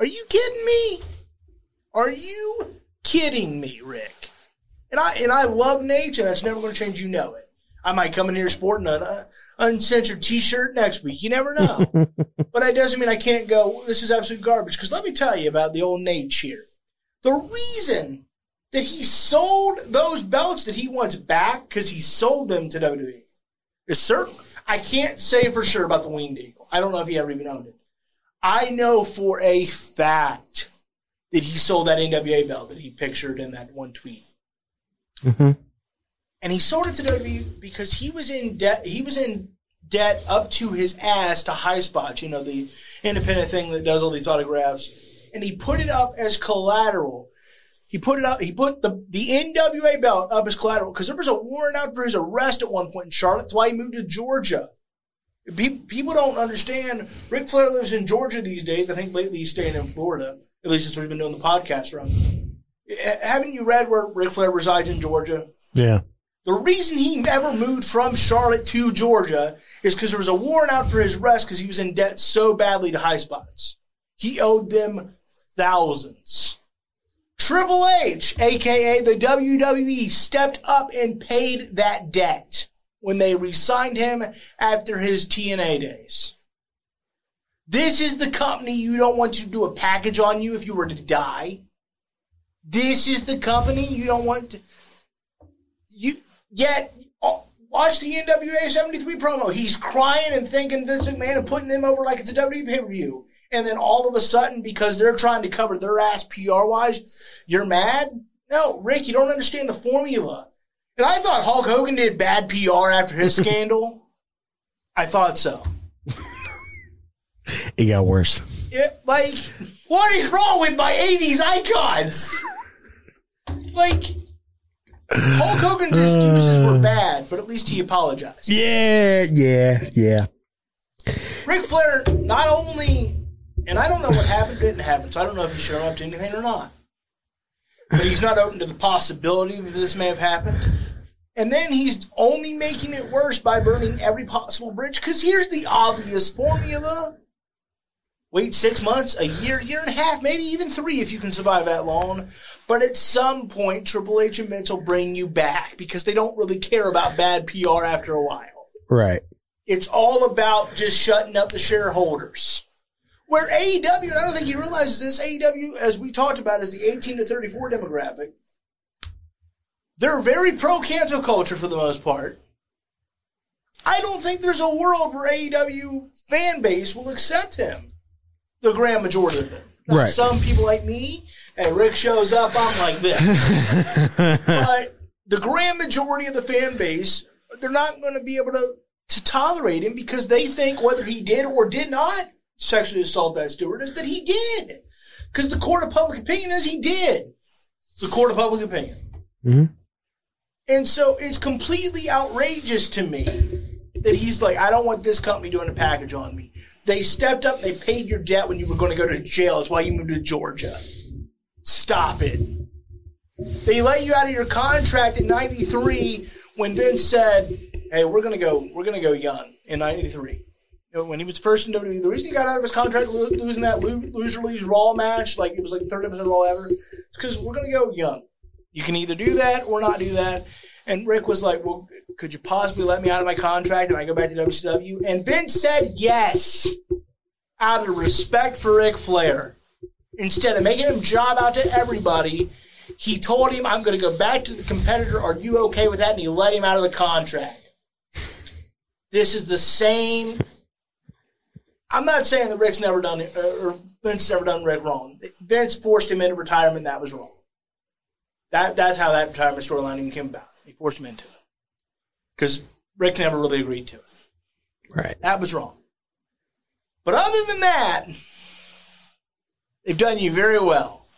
Are you kidding me? Are you kidding me, Ric? And I and I love nature. that's never going to change. You know it. I might come in here sporting an uh, uncensored T-shirt next week. You never know. but that doesn't mean I can't go. This is absolute garbage. Because let me tell you about the old Nate here. The reason that he sold those belts that he wants back because he sold them to WWE is certain. I can't say for sure about the Winged Eagle. I don't know if he ever even owned it. I know for a fact that he sold that NWA belt that he pictured in that one tweet. Mm-hmm. And he sold it to WWE because he was in debt. He was in debt up to his ass to Highspots, you know, the independent thing that does all these autographs. And he put it up as collateral. He put it up. He put the the NWA belt up as collateral because there was a warrant out for his arrest at one point in Charlotte. That's why he moved to Georgia. Pe- People don't understand. Ric Flair lives in Georgia these days. I think lately he's staying in Florida. At least since we've been doing the podcast. Eh, Haven't you read where Ric Flair resides in Georgia? Yeah. The reason he never moved from Charlotte to Georgia is because there was a warrant out for his arrest because he was in debt so badly to Highspots. He owed them thousands. Triple H, aka the WWE, stepped up and paid that debt when they re-signed him after his TNA days. This is the company you don't want to do a package on you if you were to die. This is the company you don't want to you yet oh, watch the NWA 73 promo. He's crying and thanking Vince McMahon and putting them over like it's a WWE pay per view. And then all of a sudden, because they're trying to cover their ass PR wise, you're mad? No, Ric, you don't understand the formula. And I thought Hulk Hogan did bad PR after his scandal. I thought so. It got worse. It, like, what is wrong with my 80s icons? like, Hulk Hogan's excuses were uh. bad, but at least he apologized. Yeah, yeah, yeah. Ric Flair not only, and I don't know what happened, didn't happen, so I don't know if he's showing up to anything or not. But he's not open to the possibility that this may have happened. And then he's only making it worse by burning every possible bridge. Because here's the obvious formula wait six months, a year, year and a half, maybe even three if you can survive that long. But at some point, Triple H and Vince will bring you back because they don't really care about bad PR after a while. Right. It's all about just shutting up the shareholders. Where AEW, and I don't think he realizes this, AEW, as we talked about, is the 18 to 34 demographic. They're very pro cancel culture for the most part. I don't think there's a world where AEW fan base will accept him. The grand majority of them. Now, Right. Some people like me, and Ric shows up, I'm like this. but the grand majority of the fan base, they're not going to be able to, to tolerate him because they think whether he did or did not sexually assault that stewardess, that he did. Because the court of public opinion is he did. The court of public opinion. Mhm. And so it's completely outrageous to me that he's like, I don't want this company doing a package on me. They stepped up, they paid your debt when you were going to go to jail. That's why you moved to Georgia. Stop it. They let you out of your contract in 93 when Vince said, Hey, we're gonna go, we're gonna go young in 93. You know, when he was first in WWE, the reason he got out of his contract lo- losing that lo- loser leaves Raw match, like it was like 30 percent Raw ever, because we're gonna go young. You can either do that or not do that. And Ric was like, Well, could you possibly let me out of my contract and I go back to WCW? And Vince said yes, out of respect for Ric Flair. Instead of making him job out to everybody, he told him, I'm going to go back to the competitor. Are you okay with that? And he let him out of the contract. This is the same. I'm not saying that Ric's never done it, or Vince never done Ric wrong. Vince forced him into retirement. That was wrong. That that's how that retirement storyline even came about. He forced him into it because Ric never really agreed to it. Right. That was wrong. But other than that, they've done you very well.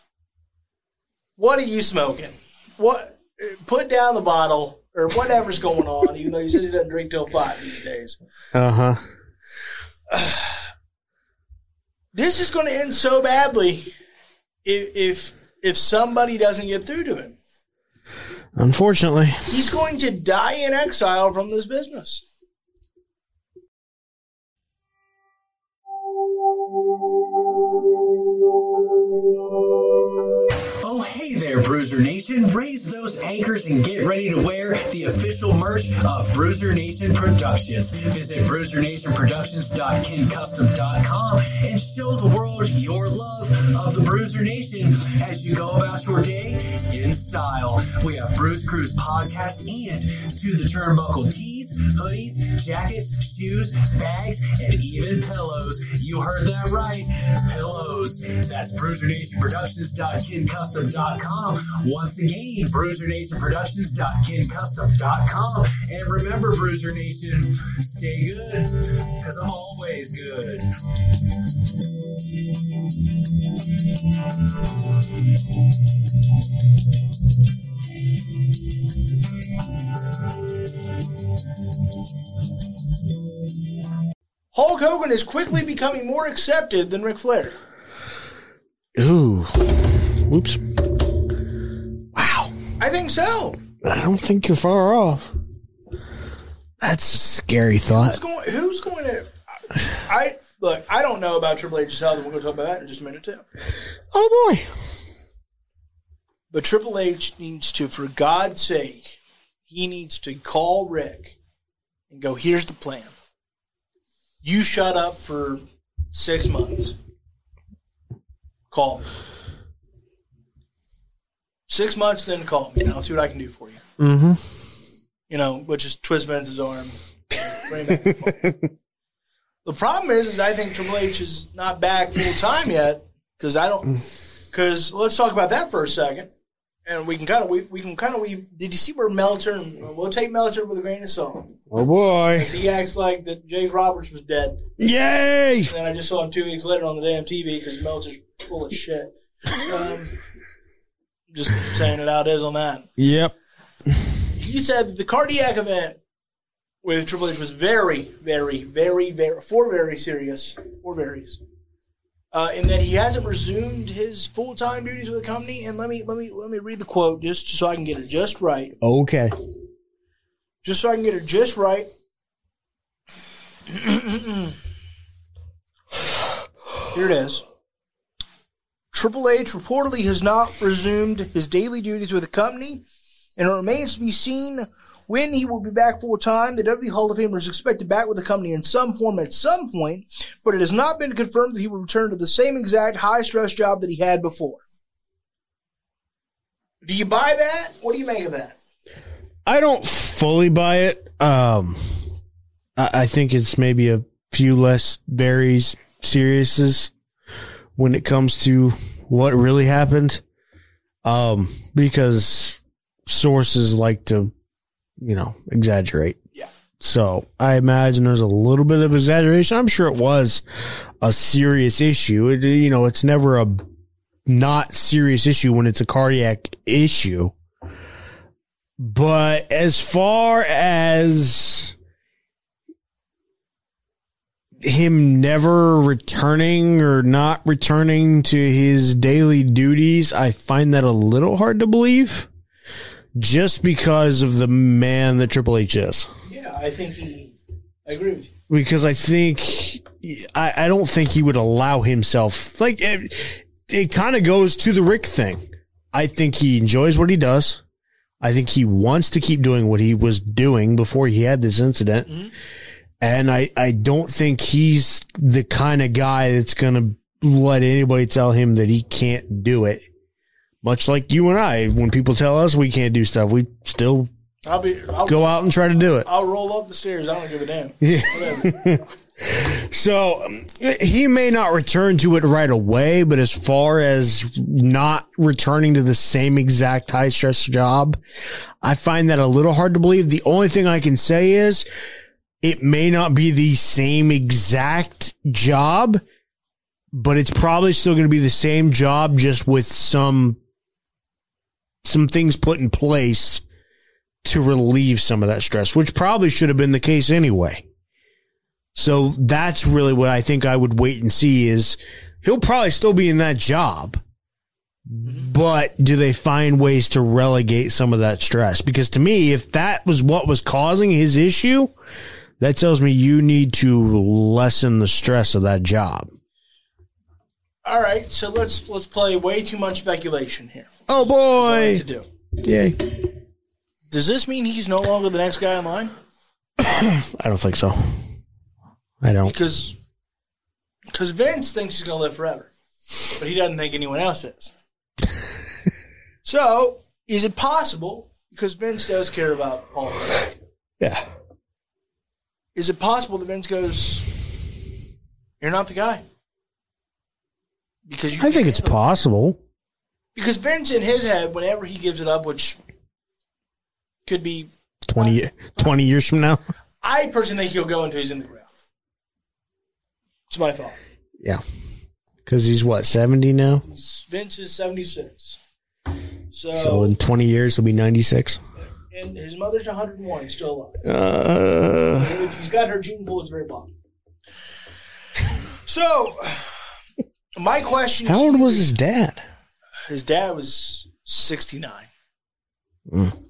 What are you smoking? What? Put down the bottle or whatever's going on. Even though he says he doesn't drink till five these days. Uh huh. This is going to end so badly if if if somebody doesn't get through to him. Unfortunately. He's going to die in exile from this business. There, Bruiser Nation. Raise those anchors and get ready to wear the official merch of Bruiser Nation Productions. Visit bruisernationproductions.kincustom.com and show the world your love of the Bruiser Nation as you go about your day in style. We have Bruise Cruise podcast and to the turnbuckle hoodies, jackets, shoes, bags, and even pillows. You heard that right. Pillows. That's bruisernationproductions.kincustom.com. Once again, bruisernationproductions.kincustom.com. And remember, Bruiser Nation, stay good, because I'm always good. Hulk Hogan is quickly becoming more accepted than Ric Flair. Ooh. Whoops. Wow. I think so. I don't think you're far off. That's a scary Who's thought. going? Who's going to? I look. I don't know about Triple H's health, and we're going to talk about that in just a minute too. Oh boy. But Triple H needs to, for God's sake, he needs to call Ric and go. Here's the plan. You shut up for six months. Call me. Six months, then call me, and I'll see what I can do for you. Mm-hmm. you know, which is twist Vince's arm. the problem is, is I think Triple H is not back full time yet because I don't. Because let's talk about that for a second, and we can kind of we, we can kind of we. Did you see where Meltzer? We'll take Meltzer with a grain of salt. Oh boy, He acts like that Jake Roberts was dead, Yay! and then I just saw him two weeks later on the damn TV because Meltzer's full of shit. Um, just saying it out is on that. Yep. he said that the cardiac event with Triple H was very, very, very, very, four very serious, four varies, uh, in that he hasn't resumed his full time duties with the company. And let me let me let me read the quote just so I can get it just right, Okay. just so I can get it just right. Here it is. Triple H reportedly has not resumed his daily duties with the company, and it remains to be seen when he will be back full time. The WWE Hall of Famer is expected back with the company in some form at some point, but it has not been confirmed that he will return to the same exact high stress job that he had before. Do you buy that? What do you make of that? I don't fully buy it. Um, I, I think it's maybe a few less very seriouses when it comes to what really happened. Um, because sources like to, you know, exaggerate. Yeah. So I imagine there's a little bit of exaggeration. I'm sure it was a serious issue. It, you know, it's never a not serious issue when it's a cardiac issue. But as far as him never returning or not returning to his daily duties, I find that a little hard to believe just because of the man that Triple H is. Yeah, I think he. I agree with you. Because I think, I, I don't think he would allow himself, like, it, it kind of goes to the Ric thing. I think he enjoys what he does. I think he wants to keep doing what he was doing before he had this incident. Mm-hmm. And I, I don't think he's the kind of guy that's going to let anybody tell him that he can't do it. Much like you and I, when people tell us we can't do stuff, we still I'll be. I'll go out and try to do it. I'll roll up the stairs. I don't give a damn. Whatever. So he may not return to it right away, but as far as not returning to the same exact high stress job, I find that a little hard to believe. The only thing I can say is it may not be the same exact job, but it's probably still going to be the same job, just with some, some things put in place to relieve some of that stress, which probably should have been the case anyway. So that's really what I think I would wait and see is he'll probably still be in that job. But do they find ways to relegate some of that stress? Because to me, if that was what was causing his issue, that tells me you need to lessen the stress of that job. All right, so let's let's play way too much speculation here. Oh What to boy! do. Yay! Does this mean he's no longer the next guy in line? I don't think so. I don't. Because because Vince thinks he's going to live forever, but he doesn't think anyone else is. so, is it possible? Because Vince does care about politics. Yeah. Is it possible that Vince goes, "You're not the guy"? Because you I think it's handle it." possible. Because Vince in his head, whenever he gives it up, which could be, 20, ye- 20 years from now. I personally think he'll go until he's in the ground. It's my thought. Yeah. Because he's what, 70 now? Vince is seventy six. So, So in 20 years, he'll be 96. and his mother's 101, he's still alive. Uh, And if he's got her gene pool, it's very possible. So, my question how old was his dad? His dad was 69. Mm.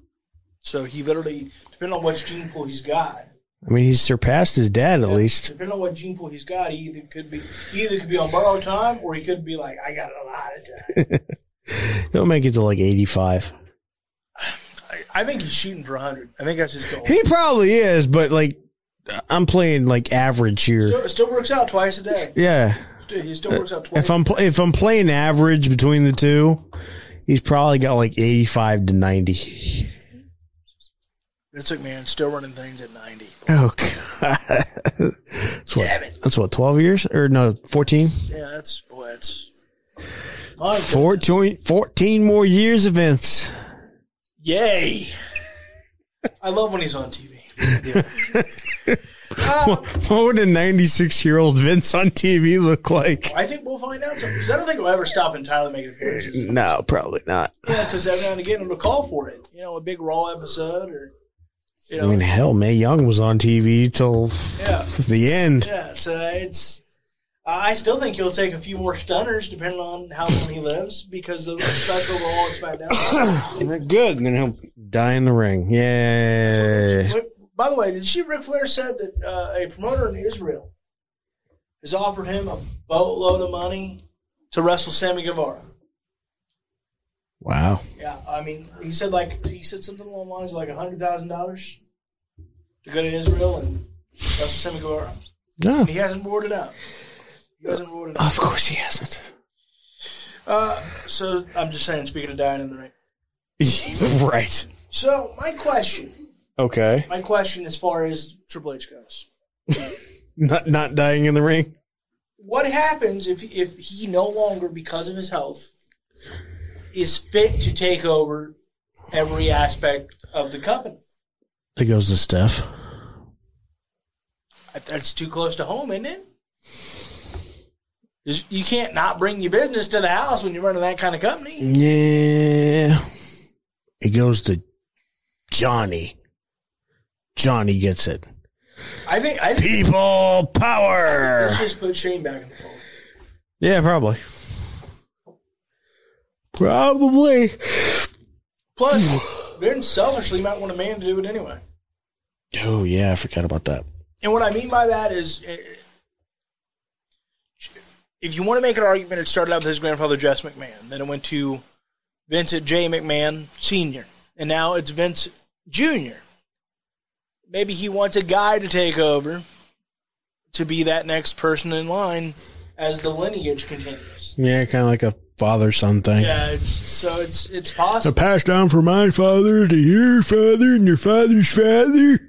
So he literally, depending on which gene pool he's got, I mean, he's surpassed his dad at least. depending on what gene pool he's got, he either could be he either could be on borrowed time or he could be like, I got a lot of time. He'll make it to like 85. I, I think he's shooting for 100. I think that's his goal. He probably is, but like, I'm playing like average here. Still, still works out twice a day. Yeah. Still- He still works out twice. If I'm if I'm playing average between the two, he's probably got like 85 to 90. That's like man, still running things at 90. Oh god. That's what, Damn it. that's what 12 years or no 14? Yeah, that's boy, that's my 14, 14 more years of Vince. Yay! I love when he's on TV. Uh, What would a 96 year old Vince on TV look like? I think we'll find out because I don't think we'll ever stop entirely making appearances. No, probably not. Yeah, because every now and again it'll call for it. You know, a big Raw episode or you know, I mean, hell, Mae Young was on TV till yeah, the end. yeah. So it's. I still think he'll take a few more stunners depending on how long he lives because the special Raw and SmackDown. Good. And then he'll die in the ring. Yay. By the way, did you see Ric Flair said that uh, a promoter in Israel has offered him a boatload of money to wrestle Sammy Guevara? Wow. Yeah, I mean, he said like he said something along the lines like a hundred thousand dollars to go to Israel and wrestle Sammy Guevara. No. And he hasn't ruled it out. He hasn't ruled it out. Of course he hasn't. Uh, so I'm just saying, speaking of dying in the ring. right. So my question, Okay. my question as far as Triple H goes, Not not dying in the ring. what happens if if he no longer, because of his health, is fit to take over every aspect of the company? It goes to Steph. That's too close to home, isn't it? You can't not bring your business to the house when you're running that kind of company. Yeah. It goes to Johnny. Johnny gets it. I think I think People power. let's just put Shane back in the fold. Yeah, probably. Probably. Plus, Vince selfishly might want a man to do it anyway. Oh yeah, I forgot about that. And what I mean by that is, eh, if you want to make an argument, it started out with his grandfather Jess McMahon. Then it went to Vincent J. McMahon Sr., and now it's Vince Jr. Maybe he wants a guy to take over to be that next person in line as the lineage continues. Yeah, kind of like a father son thing. Yeah, it's so it's it's I possible. passed down from my father to your father and your father's father,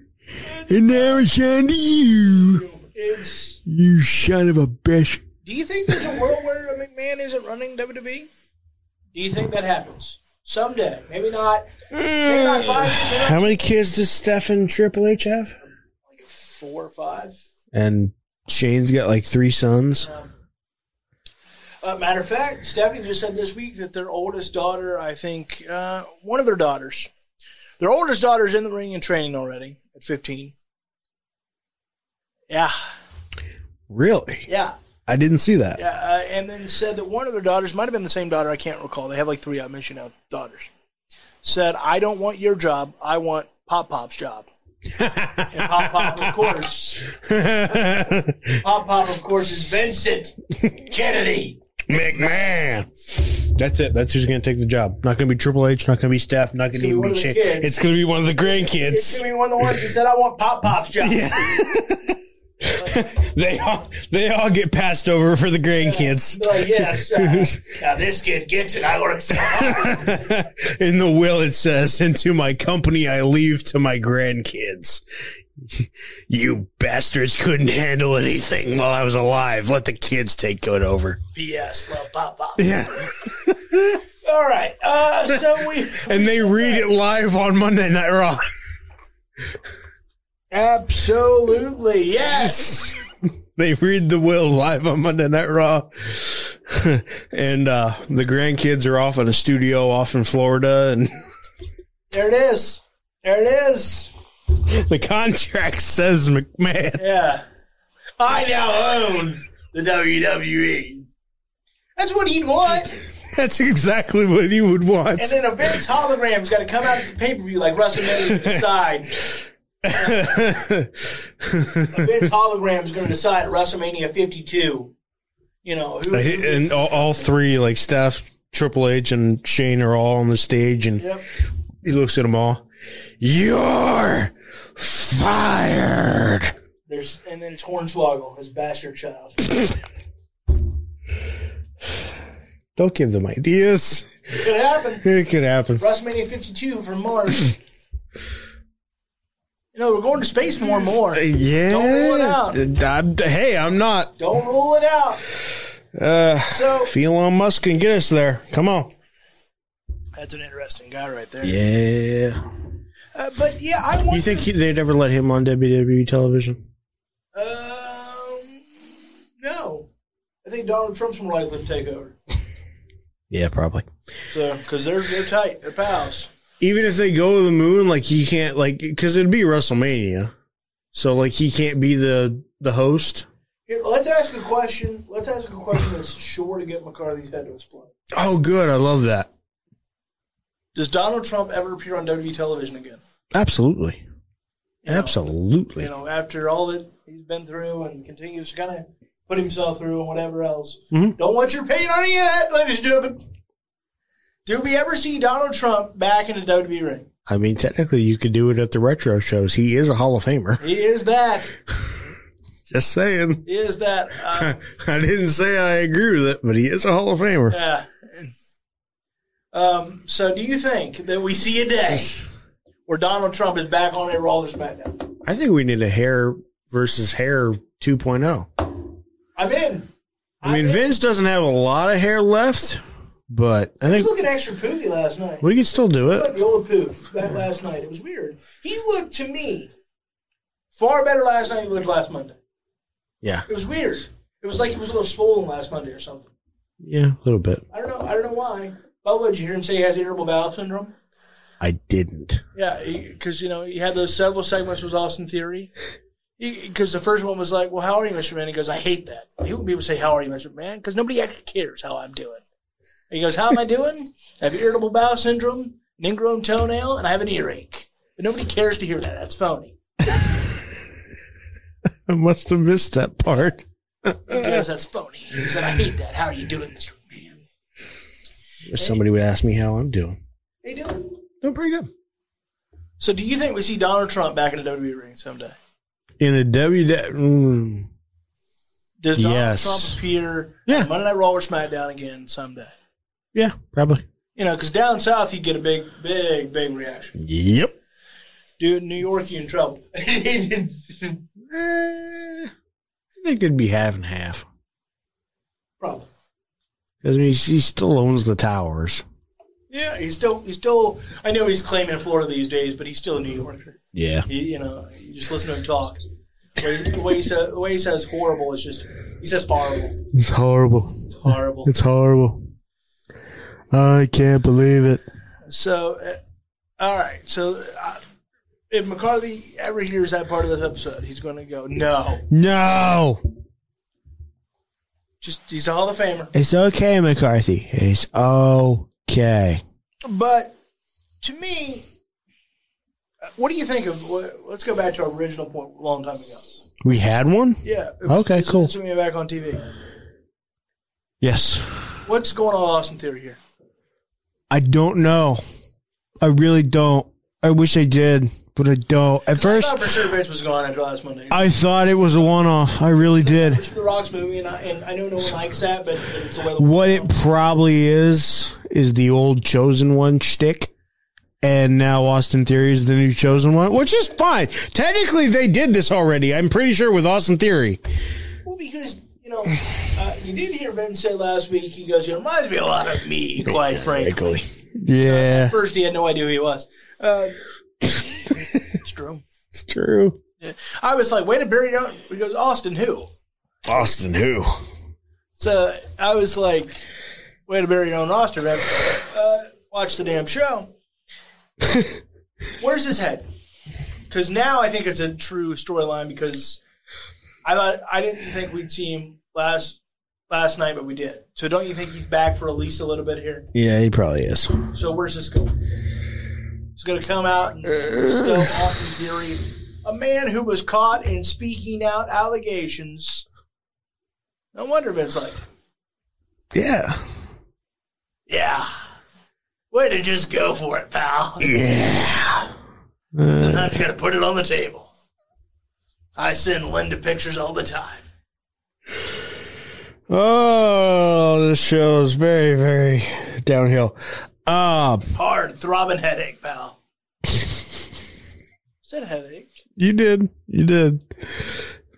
and now it's on to you, It's. you son of a bitch. Do you think there's a world where a McMahon isn't running WWE? Do you think that happens someday? Maybe not. Maybe not five years. How many kids does Steph and Triple H have? Like four or five. And Shane's got like three sons. Uh, matter of fact, Stephanie just said this week that their oldest daughter, I think, uh, one of their daughters, their oldest daughter's in the ring and training already at 15. Yeah, Really? yeah. I didn't see that. Yeah, uh, and then said that one of their daughters might have been the same daughter. I can't recall. They have like three. I mentioned now daughters. Said, "I don't want your job. I want Pop Pop's job." and Pop Pop, of course, Pop Pop, of course, is Vincent Kennedy. McMahon. That's it. That's who's going to take the job. Not going to be Triple H. Not going to be Steph. Not going to be even be Shane. It's going to be one of the It's grandkids. gonna be one of the ones that said, "I want Pop Pop's job." they all they all get passed over for the grandkids. Like, yes. Uh, now this kid gets it. I work so hard. In the will, it says, "Into my company, I leave to my grandkids." You bastards couldn't handle anything while I was alive. Let the kids take good over. BS, Love Pop Pop. Yeah. All right. Uh, so we And they read it live on Monday Night Raw. Absolutely yes. they read the will live on Monday Night Raw. and uh, the grandkids are off in a studio off in Florida and There it is. There it is. the contract says McMahon. Yeah. I now own the WWE. That's what he'd want. That's exactly what he would want. And then a Vince hologram's got to come out at the pay per view like WrestleMania to decide. Vince hologram's going to decide at WrestleMania 52. You know, who, who and all, all three, like Steph, Triple H, and Shane are all on the stage, and Yep. he looks at them all. You're fired. There's and then Hornswoggle, his bastard child. Don't give them ideas. It could happen. It could happen. WrestleMania 52 from Mars. you know, we're going to space more and more. Yeah. Don't rule it out. I'm- hey, I'm not. Don't rule it out. Uh, So if Elon Musk can get us there, come on. that's an interesting guy right there. Yeah. Uh, but yeah, I want. You think he, they'd ever let him on WWE television? Um, no. I think Donald Trump's more likely to take over. Yeah, probably. So, because they're they're tight, they're pals. Even if they go to the moon, like he can't, like, because it'd be WrestleMania, so like he can't be the the host. Here, let's ask a question. Let's ask a question that's sure to get McCarthy's head to explode. Oh, good. I love that. Does Donald Trump ever appear on WWE television again? Absolutely. You know, Absolutely. You know, after all that he's been through and continues to kind of put himself through and whatever else. Mhm. Don't want your pain on any of that, ladies and gentlemen. Do we ever see Donald Trump back in the WWE ring? I mean, technically, you could do it at the retro shows. He is a Hall of Famer. He is that. Just saying. He is that. Uh, I didn't say I agree with it, but he is a Hall of Famer. yeah. Um, so, do you think that we see a day where Donald Trump is back on a Raw or SmackDown? I think we need a hair versus hair 2.0. I'm in. I mean, I'm in. Vince doesn't have a lot of hair left, but I He think was looking extra poofy last night. we can still do it. looked like the old poof that last night. It was weird. He looked to me far better last night than he looked last Monday. Yeah. It was weird. It was like he was a little swollen last Monday or something. Yeah, a little bit. I don't know. I don't know why. Bubba, did you hear him say he has irritable bowel syndrome? I didn't. Yeah, because you know he had those several segments with Austin Theory. Because the first one was like, "Well, how are you, Mr. Man?" He goes, "I hate that." He wouldn't be able to say, "How are you, Mr. Man?" Because nobody actually cares how I'm doing. He goes, "How am I doing? I have irritable bowel syndrome, an ingrown toenail, and I have an earache." But nobody cares to hear that. That's phony. I must have missed that part. He goes, "That's phony." He said, "I hate that. How are you doing, Mr. Man?" If somebody would ask me how I'm doing. How you doing? Doing pretty good. So, do you think we see Donald Trump back in the WWE ring someday? In a W, mm, Does Donald Yes. Trump appear Yeah. on Monday Night Raw or SmackDown again someday? Yeah, probably. You know, because down south you get a big, big, big reaction. Yep. Dude, in New York, you in trouble. Eh, I think it'd be half and half. Probably. Because I mean, he still owns the towers. Yeah, he's still, he's still. I know he's claiming Florida these days, but he's still a New Yorker. Yeah. He, you know, you just listen to him talk. The way- The way he says, the way he says horrible is just. He says horrible. It's horrible. It's horrible. It's horrible. I can't believe it. So, uh, all right. So, uh, if McCarthy ever hears that part of this episode, he's going to go, no. No. Just he's a Hall of Famer. It's okay, McCarthy. It's okay. But to me, uh, what do you think of? Let's go back to our original point a long time ago. We had one? Yeah. Okay, cool. Me back on TV. Yes. What's going on with Austin Theory here? I don't know. I really don't. I wish I did, but I don't. At I first, thought for sure Vince was gone after last Monday. I thought it was a one-off. I really did. It's the Rocks movie, and I, and I know no one likes that, but, but it's the way the What it probably is is the old chosen one shtick. And now Austin Theory is the new chosen one, which is fine. Technically, they did this already. I'm pretty sure with Austin Theory. Well, because you know, uh, you did hear Ben say last week. He goes, "It reminds me a lot of me, quite frankly." Yeah, First, he had no idea who he was. Uh, it's true. it's true. I was like, "Wait to bury Don't. He goes, "Austin who?" Austin who? So I was like, "Wait to bury You don't Austin, man. Uh, watch the damn show." Where's his head? Because now I think it's a true storyline. Because I thought I didn't think we'd see him last last night, but we did. So don't you think he's back for at least a little bit here? Yeah, he probably is. So where's this going? He's going to come out and still Austin Theory, a man who was caught in speaking out allegations. No wonder Vince liked him. Yeah. Yeah. Way to just go for it, pal. Yeah. Sometimes you got to put it on the table. I send Linda pictures all the time. Oh, this show is very, very downhill. Um, Hard, throbbing headache, pal. A headache? you did, you did.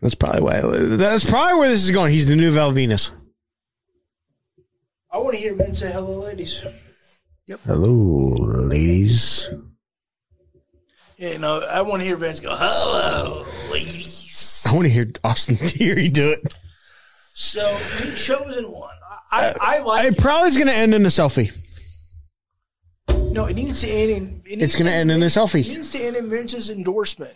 That's probably why. That's probably where this is going. He's the new Val Venis. I want to hear men say hello, ladies. Yep. Hello, ladies. You know, I want to hear Vince go, hello, ladies. I want to hear Austin Theory do it. So, new chosen one. I, I, uh, I like It probably is going to end in a selfie. No, it needs to end in. It needs It's going to end in a It selfie. needs to end in Vince's endorsement.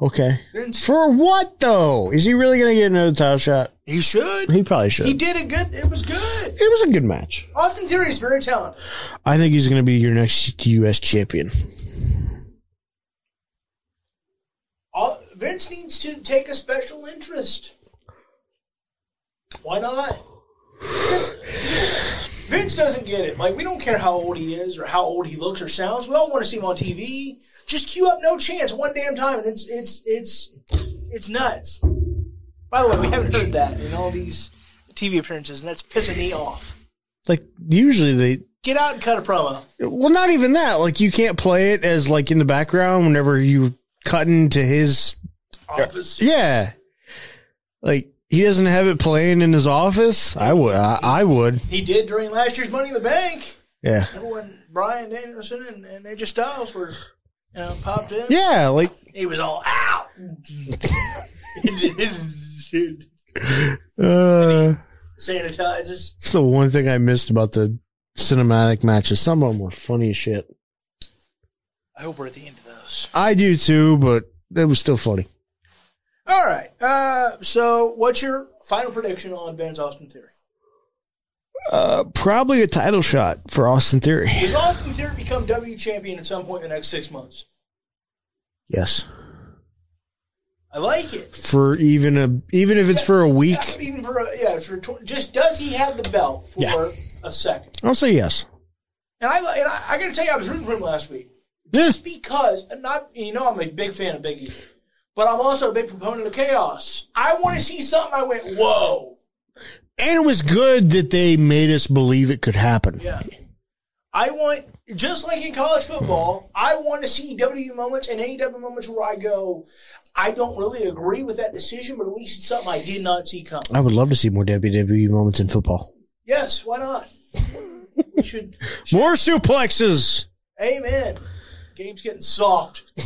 Okay. Vince, For what though? Is he really going to get another title shot? he should. He probably should. He did a good. It was good. It was a good match. Austin Theory is very talented. I think he's going to be your next U.S. champion. All, Vince needs to take a special interest. Why not? Vince doesn't get it. Like we don't care how old he is or how old he looks or sounds. We all want to see him on TV. Just cue up no chance one damn time, and it's it's it's it's nuts. By the way, we haven't heard that in all these TV appearances, and that's pissing me off. Like usually they Get out and cut a promo. Well, not even that. Like you can't play it as like in the background whenever you cut to his. Office. Yeah, like he doesn't have it playing in his office. I would. I, I would. He did during last year's Money in the Bank. Yeah. Remember when Bryan Danielson and, and AJ Styles were, you know, popped in? Yeah. Like He was all out. uh, Sanitizes. it's the one thing I missed about the cinematic matches. Some of them were funny as shit. I hope we're at the end of those. I do too, but it was still funny. All right. Uh, so, what's your final prediction on Ben's Austin Theory? Uh, probably a title shot for Austin Theory. Does Austin Theory become W champion at some point in the next six months? Yes. I like it. For even a even if it's for a week, Yeah, even for a, yeah, for tw- just does he have the belt for Yeah. a second? I'll say yes. And I and I, I got to tell you, I was rooting for him last week. Just because, and not you know, I'm a big fan of Big E, but I'm also a big proponent of chaos. I want to see something. I went, whoa, And it was good that they made us believe it could happen. yeah. I want, just like in college football, I want to see WWE moments and AEW moments where I go, I don't really agree with that decision, but at least it's something I did not see coming. I would love to see more WWE moments in football. Yes, why not? we should. More suplexes. Amen. Game's getting soft.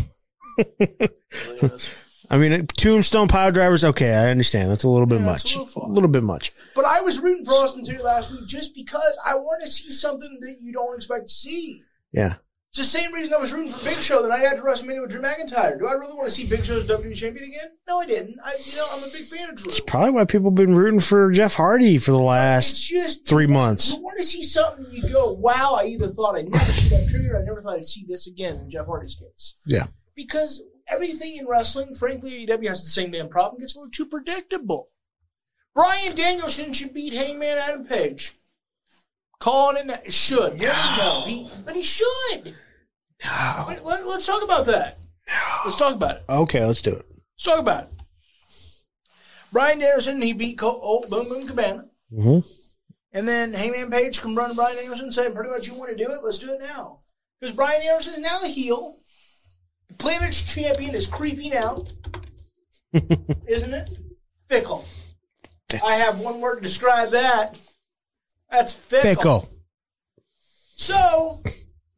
I mean, tombstone power drivers. Okay, I understand. That's a little bit Yeah, much. a A little little, bit much. But I was rooting for Austin Theory last week just because I want to see something that you don't expect to see. Yeah. It's the same reason I was rooting for Big Show the night after WrestleMania with Drew McIntyre. Do I really want to see Big Show's WWE champion again? No, I didn't. I, you know, I'm a big fan of Drew. It's probably why people have been rooting for Jeff Hardy for the It's last just three months. You want to see something you go, wow! I either thought I'd never see that trigger, I never thought I'd see this again. In Jeff Hardy's case, Yeah. because everything in wrestling, frankly, AEW has the same damn problem. Gets a little too predictable. Bryan Danielson should beat Hangman Adam Page. Calling it now. should. There you go. He, but he should. No. Let, let, let's talk about that. No. Let's talk about it. Okay, let's do it. Let's talk about it. Bryan Danielson, he beat Col- oh, Boom Boom Cabana. Mm-hmm. And then Hangman Page come run to Bryan Danielson and say, pretty much, you want to do it? Let's do it now. Because Bryan Danielson is now the heel. The Planet's champion is creeping out. Isn't it? Fickle. I have one word to describe that. That's fickle. Fickle. So,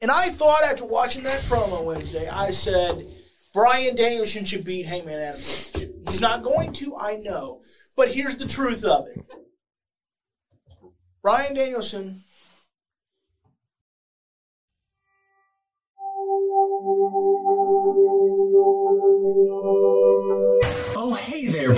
and I thought after watching that promo Wednesday, I said Bryan Danielson should beat Hangman Adam Page. He's not going to, I know. But here's the truth of it. Bryan Danielson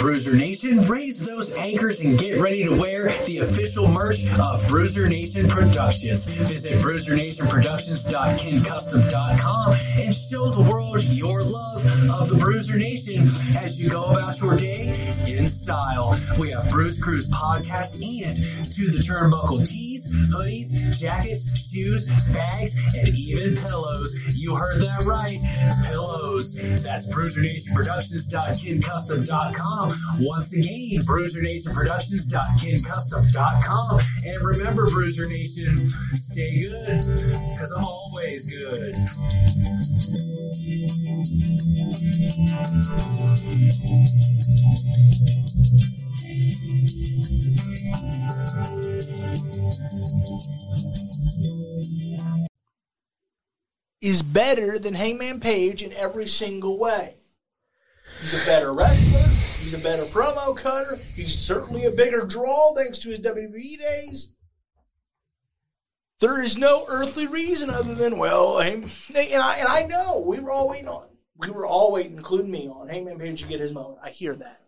Bruiser Nation. Raise those anchors and get ready to wear the official merch of Bruiser Nation Productions. Visit bruisernationproductions.kincustom.com and show the world your love of the Bruiser Nation as you go about your day in style. We have Bruise Cruise podcast and to the turnbuckle tees, hoodies, jackets, shoes, bags, and even pillows. You heard that right. Pillows. That's bruisernationproductions.kincustom.com. Once again, bruisernationproductions.kincustom.com. And remember, Bruiser Nation, stay good, because I'm always good. Is better than Hangman Page in every single way. He's a better wrestler. He's a better promo cutter. He's certainly a bigger draw thanks to his WWE days. There is no earthly reason other than well, and I and I know we were all waiting on. We were all waiting, including me, on Hangman Page to get his moment. I hear that.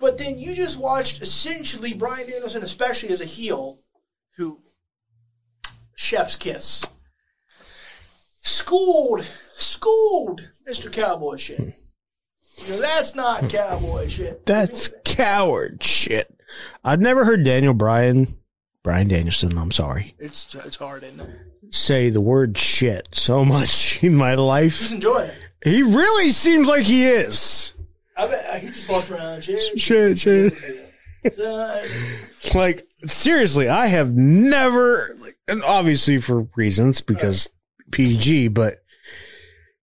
But then you just watched essentially Bryan Danielson, especially as a heel, who chef's kiss schooled, schooled Mr. Cowboy shit. You know, that's not hmm. cowboy shit. That's coward shit. I've never heard Daniel Bryan, Brian Danielson, I'm sorry, It's it's hard, isn't it? say the word shit so much in my Just life. enjoy it. He really seems like he is. I bet he just walks around. Shit, Shit, shit. Uh, Like, seriously, I have never, like, and obviously for reasons because PG, but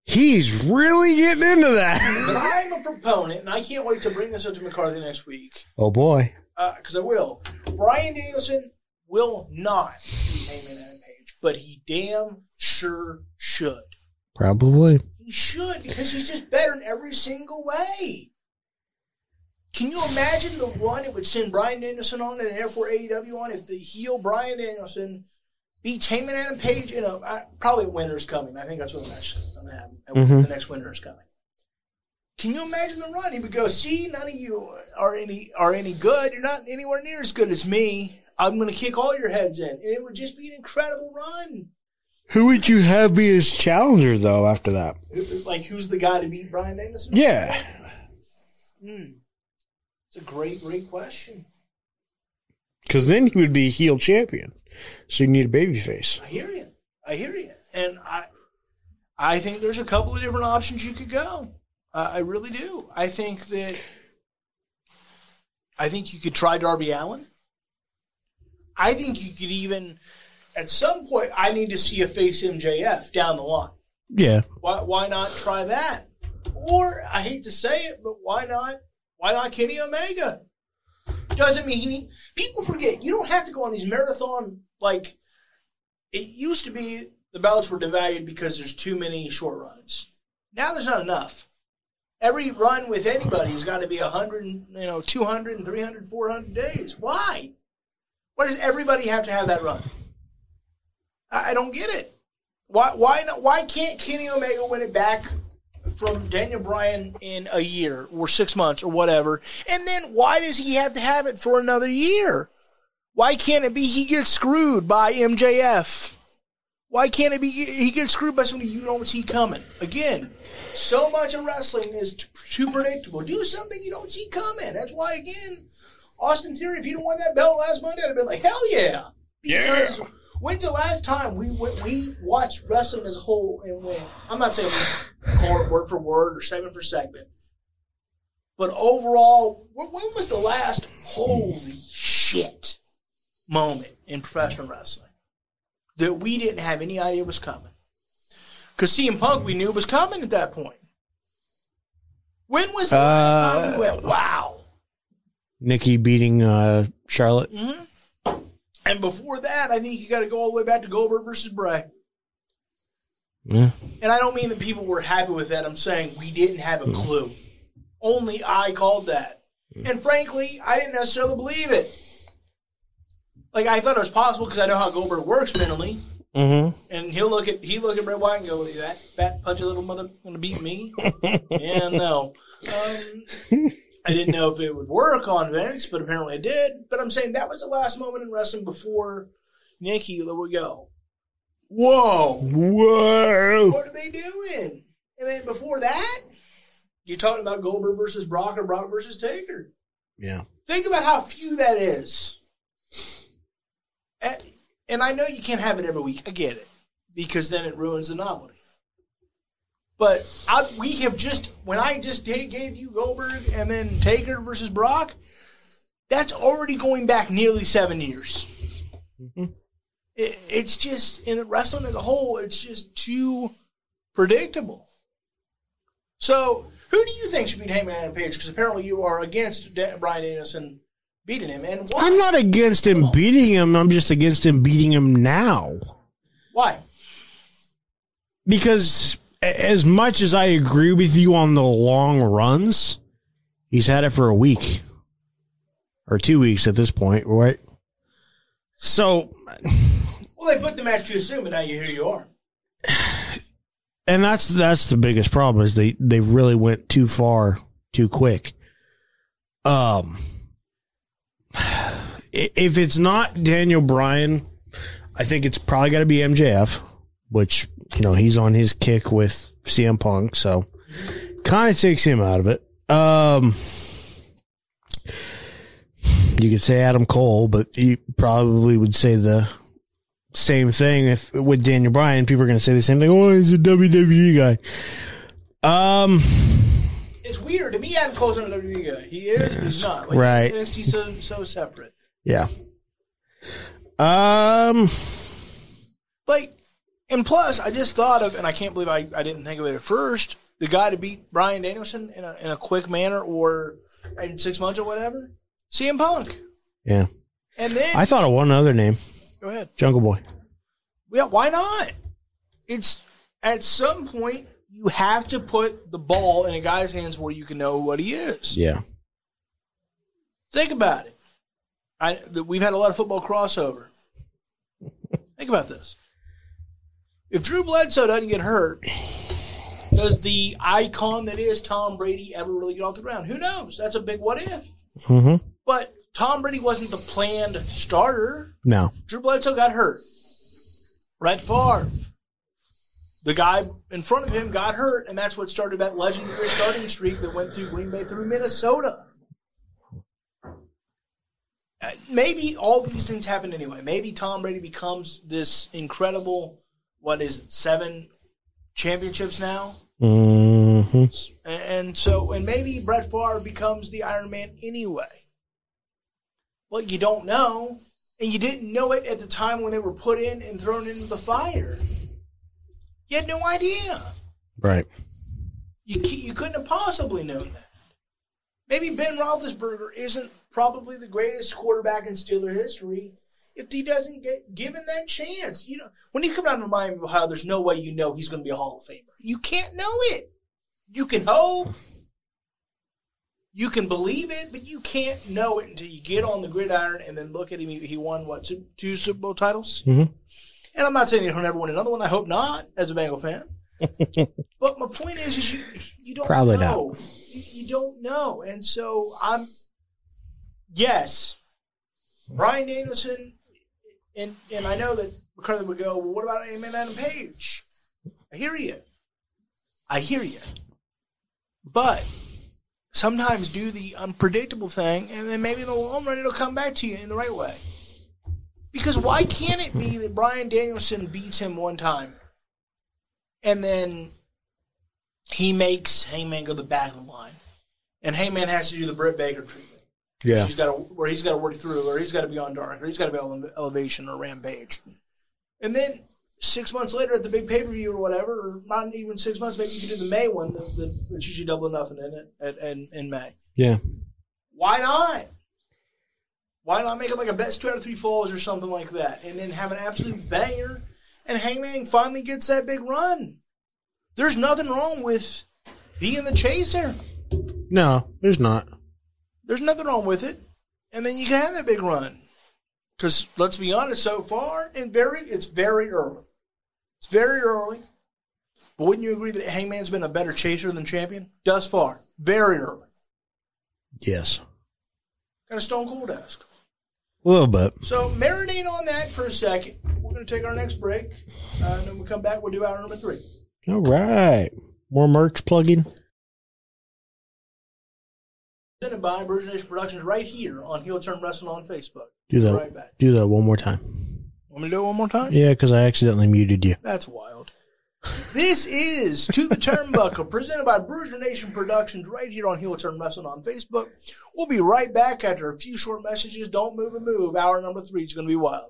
he's really getting into but that. I'm a proponent, and I can't wait to bring this up to McCarthy next week Oh boy. because I will. Bryan Danielson will not be Hangman Adam Page, but he damn sure should. Probably. He should because he's just better in every single way. Can you imagine the run it would send Bryan Danielson on and therefore AEW on if the heel Bryan Danielson beats Hangman Adam Page in a I, probably winter's coming. I think that's when the match is going to happen. Mhm. The next winter is coming. Can you imagine the run? He would go, "See, none of you are any are any good. You're not anywhere near as good as me. I'm going to kick all your heads in." And it would just be an incredible run. Who would you have be his challenger though after that? Like, who's the guy to beat Bryan Danielson? Yeah. Hmm. It's a great, great question. Because then he would be heel champion. So you need a baby face. I hear you. I hear you. And I, I think there's a couple of different options you could go. Uh, I really do. I think that. I think you could try Darby Allin. I think you could even, at some point, I need to see a face MJF down the line. Yeah. Why, why not try that? Or I hate to say it, but why not? Why not Kenny Omega? Doesn't mean he people forget you don't have to go on these marathon like it used to be. The belts were devalued because there's too many short runs. Now there's not enough. Every run with anybody's got to be 100, you know, 200 and 300, 400 days. Why? Why does everybody have to have that run? I, don't get it. Why why not, why can't Kenny Omega win it back from Daniel Bryan in a year or six months or whatever? And then why does he have to have it for another year? Why can't it be he gets screwed by MJF? Why can't it be he gets screwed by somebody you don't see coming? Again, so much of wrestling is t- too predictable. Do something you don't see coming. That's why again, Austin Theory, if he'd have won that belt last Monday, I'd have been like, hell yeah. Because when's the last time we went, we watched wrestling as a whole and went? I'm not saying we call it word for word or segment for segment, but overall, when when was the last holy shit moment in professional wrestling that we didn't have any idea was coming? Because CM Punk, we knew was coming at that point. When was the last time we went, wow? Nikki beating uh, Charlotte. And before that, I think you got to go all the way back to Goldberg versus Bray. Yeah. And I don't mean that people were happy with that. I'm saying we didn't have a clue. Only I called that. And frankly, I didn't necessarily believe it. Like I thought it was possible because I know how Goldberg works mentally. Mm-hmm. And he'll look at he look at Bray Wyatt and go, "That fat pudgy little mother gonna beat me?" yeah, no. Um, I didn't know if it would work on Vince, but apparently it did. But I'm saying that was the last moment in wrestling before Nikki would go, "Whoa, Whoa. what are they doing?" And then before that, you're talking about Goldberg versus Brock or Brock versus Taker. Yeah. Think about how few that is. And, and I know you can't have it every week. I get it. Because then it ruins the novelty. But I, we have just, when I just gave gave you Goldberg and then Taker versus Brock, that's already going back nearly seven years. Mm-hmm. It, it's just, in the wrestling as a whole, it's just too predictable. So, who do you think should beat Hangman Adam Page? Because apparently you are against Da- Bryan Danielson beating him. And why? I'm not against him beating him. I'm just against him beating him now. Why? Because as much as I agree with you on the long runs, he's had it for a week or two weeks at this point, right? So, Well, they put the match too soon, but now you here you are. and that's that's the biggest problem is they they really went too far too quick. Um, if it's not Daniel Bryan, I think it's probably got to be MJF, which you know he's on his kick with CM Punk, so kind of takes him out of it. Um, you could say Adam Cole, but you probably would say the same thing if with Daniel Bryan. People are going to say the same thing. Oh, he's a WWE guy. Um, It's weird to me. Adam Cole's not a WWE guy. He is, but he's not. Like, Right. NXT's so so separate. yeah. Um, Like, and plus, I just thought of, and I can't believe I, I didn't think of it at first. The guy to beat Bryan Danielson in a in a quick manner, or in six months or whatever, CM Punk. yeah. And then I thought of one other name, go ahead. Jungle Boy. Yeah, why not? It's at some point you have to put the ball in a guy's hands where you can know what he is. Yeah. Think about it. I that we've had a lot of football crossover. Think about this. If Drew Bledsoe doesn't get hurt, does the icon that is Tom Brady ever really get off the ground? Who knows? That's a big what if. Mm-hmm. But Tom Brady wasn't the planned starter. No. Drew Bledsoe got hurt. Brett Favre, the guy in front of him, got hurt, and that's what started that legendary starting streak that went through Green Bay through Minnesota. Uh, Maybe all these things happen anyway. Maybe Tom Brady becomes this incredible, what is it, seven championships now? Mm-hmm. And so, and maybe Brett Favre becomes the Iron Man anyway. Well, you don't know, and you didn't know it at the time when they were put in and thrown into the fire. You had no idea. Right. You you couldn't have possibly known that. Maybe Ben Roethlisberger isn't probably the greatest quarterback in Steeler history if he doesn't get given that chance. You know, when he's come down to Miami of Ohio, there's no way you know he's going to be a Hall of Famer. You can't know it. You can hope. You can believe it, but you can't know it until you get on the gridiron and then look at him. He he won what two, Super Bowl titles, Mhm. and I'm not saying he'll never win another one. I hope not, as a Bengal fan. but my point is, is you you don't Probably know. You, you don't know, and so I'm. Yes, Bryan Danielson, and and I know that McCarthy would go. Well, what about Hangman Adam Page? I hear you. I hear you. But sometimes do the unpredictable thing, and then maybe in the long run it'll come back to you in the right way. Because why can't it be that Bryan Danielson beats him one time, and then he makes Hangman go the back of the line, and Hangman has to do the Britt Baker treatment. Yeah. He's got to where he's got to work through, or he's got to be on dark, or he's got to be on elevation or rampage, and then six months later at the big pay per view or whatever, or not even six months, maybe you can do the May one, the, the, it's usually double nothing in it at, in, in May. Yeah. Why not? Why not make it like a best two out of three falls or something like that, and then have an absolute banger, and Hangman finally gets that big run. There's nothing wrong with being the chaser. No, there's not. There's nothing wrong with it, and then you can have that big run. Because let's be honest, so far and very, it's very early. It's very early. But wouldn't you agree that Hangman's been a better chaser than champion thus far? Very early. Yes. Kind of Stone Cold esque. A little bit. So marinate on that for a second. We're going to take our next break, uh, and then we come back, we'll do hour number three. All right. More merch plugging. Presented by Bruiser Nation Productions right here on Heel Turn Wrestling on Facebook. Do that. Right back. Do that one more time. Want me to do it one more time? Yeah, because I accidentally muted you. That's wild. This is To the Turnbuckle, presented by Bruiser Nation Productions, right here on Heel Turn Wrestling on Facebook. We'll be right back after a few short messages. Don't move and move. Hour number three is going to be wild.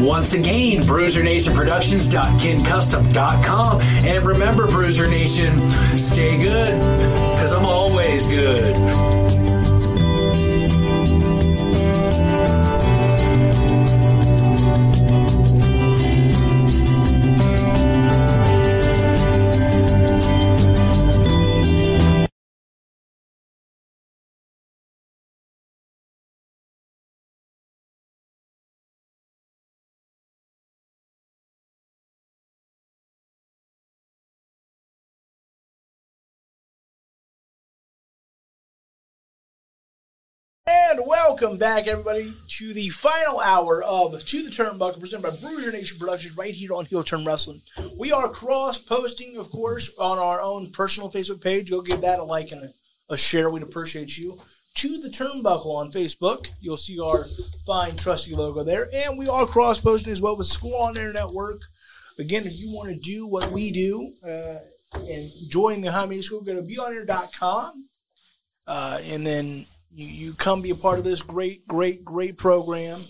Once again, bruisernationproductions.kincustom.com. And remember, Bruiser Nation, stay good, because I'm always good. And welcome back, everybody, to the final hour of To the Turnbuckle, presented by Bruiser Nation Productions, right here on Heel Turn Wrestling. We are cross posting, of course, on our own personal Facebook page. Go give that a like and a, a share. We'd appreciate you. To the Turnbuckle on Facebook. You'll see our fine, trusty logo there. And we are cross posting as well with School on Air Network. Again, if you want to do what we do uh, and join the High Media School, go to beonair.com. Uh, and then you, you come be a part of this great, great, great program,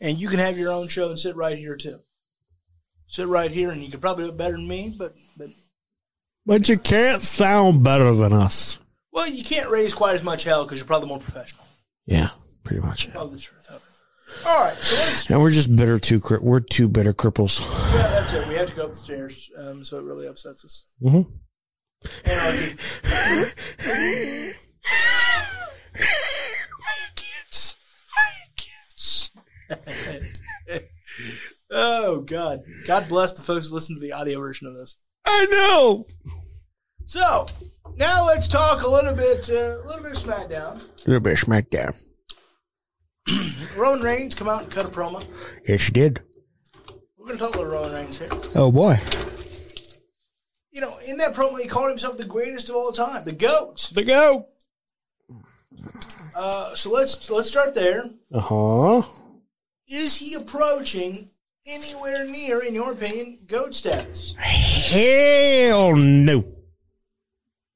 and you can have your own show and sit right here too. Sit right here, and you could probably do it better than me, but but But you can't sound better than us. well, you can't raise quite as much hell because you're probably more professional. Yeah, pretty much. Probably the truth of it. All right, so let's. And we're just bitter two. We're two bitter cripples. Yeah, that's it. We have to go up the stairs, um, so it really upsets us. Mm-hmm. And kids, kids. oh God! God bless the folks who listen to the audio version of this. I know. So now let's talk a little bit, uh, a little bit of SmackDown. A little bit of smackdown. Roman Reigns come out and cut a promo. Yes, you did. We're going to talk about Roman Reigns here. Oh boy. You know, in that promo, he called himself the greatest of all time, the goat. The go. Uh, so let's let's start there. Uh huh. Is he approaching anywhere near, in your opinion, goat status? Hell no.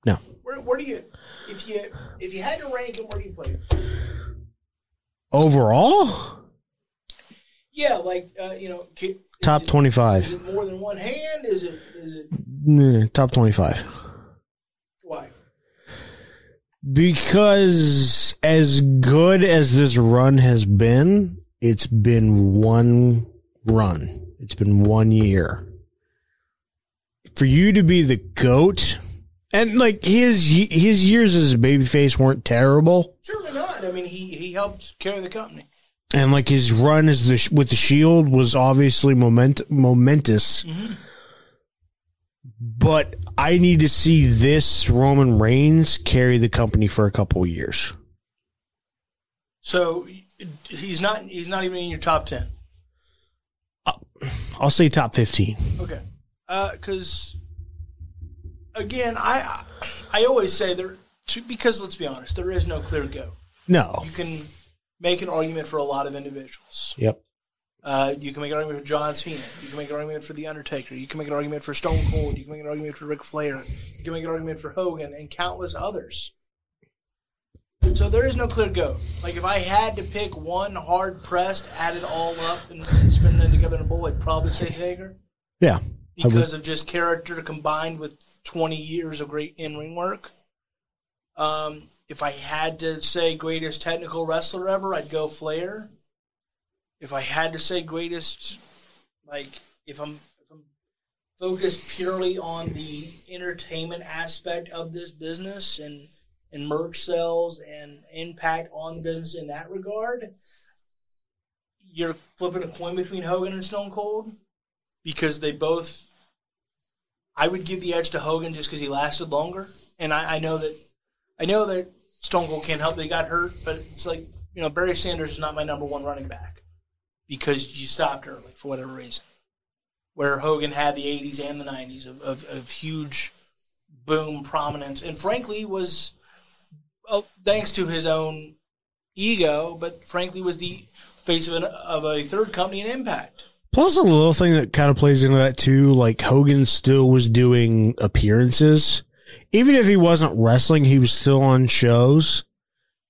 No. Where, where do you, if you if you had to rank him, where do you put him? Overall, Yeah, like uh, you know, top twenty-five. Is it more than one hand? Is it is it top twenty-five. why? Because as good as this run has been, it's been one run. It's been one year. For you to be the goat, and like his his years as a babyface weren't terrible, Certainly not. I mean, he he helped carry the company. and like his run as the with the Shield was obviously moment momentous. Mm-hmm. But I need to see this Roman Reigns carry the company for a couple of years. So he's not he's not even in your top ten. Uh, I'll say top fifteen. Okay. Uh, because again, I I always say there because let's be honest, there is no clear go. No. You can make an argument for a lot of individuals. Yep. Uh, you can make an argument for John Cena. You can make an argument for The Undertaker. You can make an argument for Stone Cold. You can make an argument for Ric Flair. You can make an argument for Hogan and countless others. So there is no clear go. Like if I had to pick one hard pressed, add it all up and, and spin them together in a bowl, I'd probably say Taker Yeah. Because of just character combined with 20 years of great in-ring work. Um, if I had to say greatest technical wrestler ever, I'd go Flair. If I had to say greatest, like if I'm, if I'm focused purely on the entertainment aspect of this business and and merch sales and impact on the business in that regard, you're flipping a coin between Hogan and Stone Cold because they both. I would give the edge to Hogan just because he lasted longer, and I, I know that I know that Stone Cold can't help he got hurt, but it's like you know Barry Sanders is not my number one running back because you stopped early for whatever reason. Where Hogan had the '80s and the '90s of, of, of huge boom prominence, and frankly was well, thanks to his own ego, but frankly was the face of, an, of a third company in Impact. Plus, a little thing that kind of plays into that too, like Hogan still was doing appearances. Even if he wasn't wrestling, he was still on shows.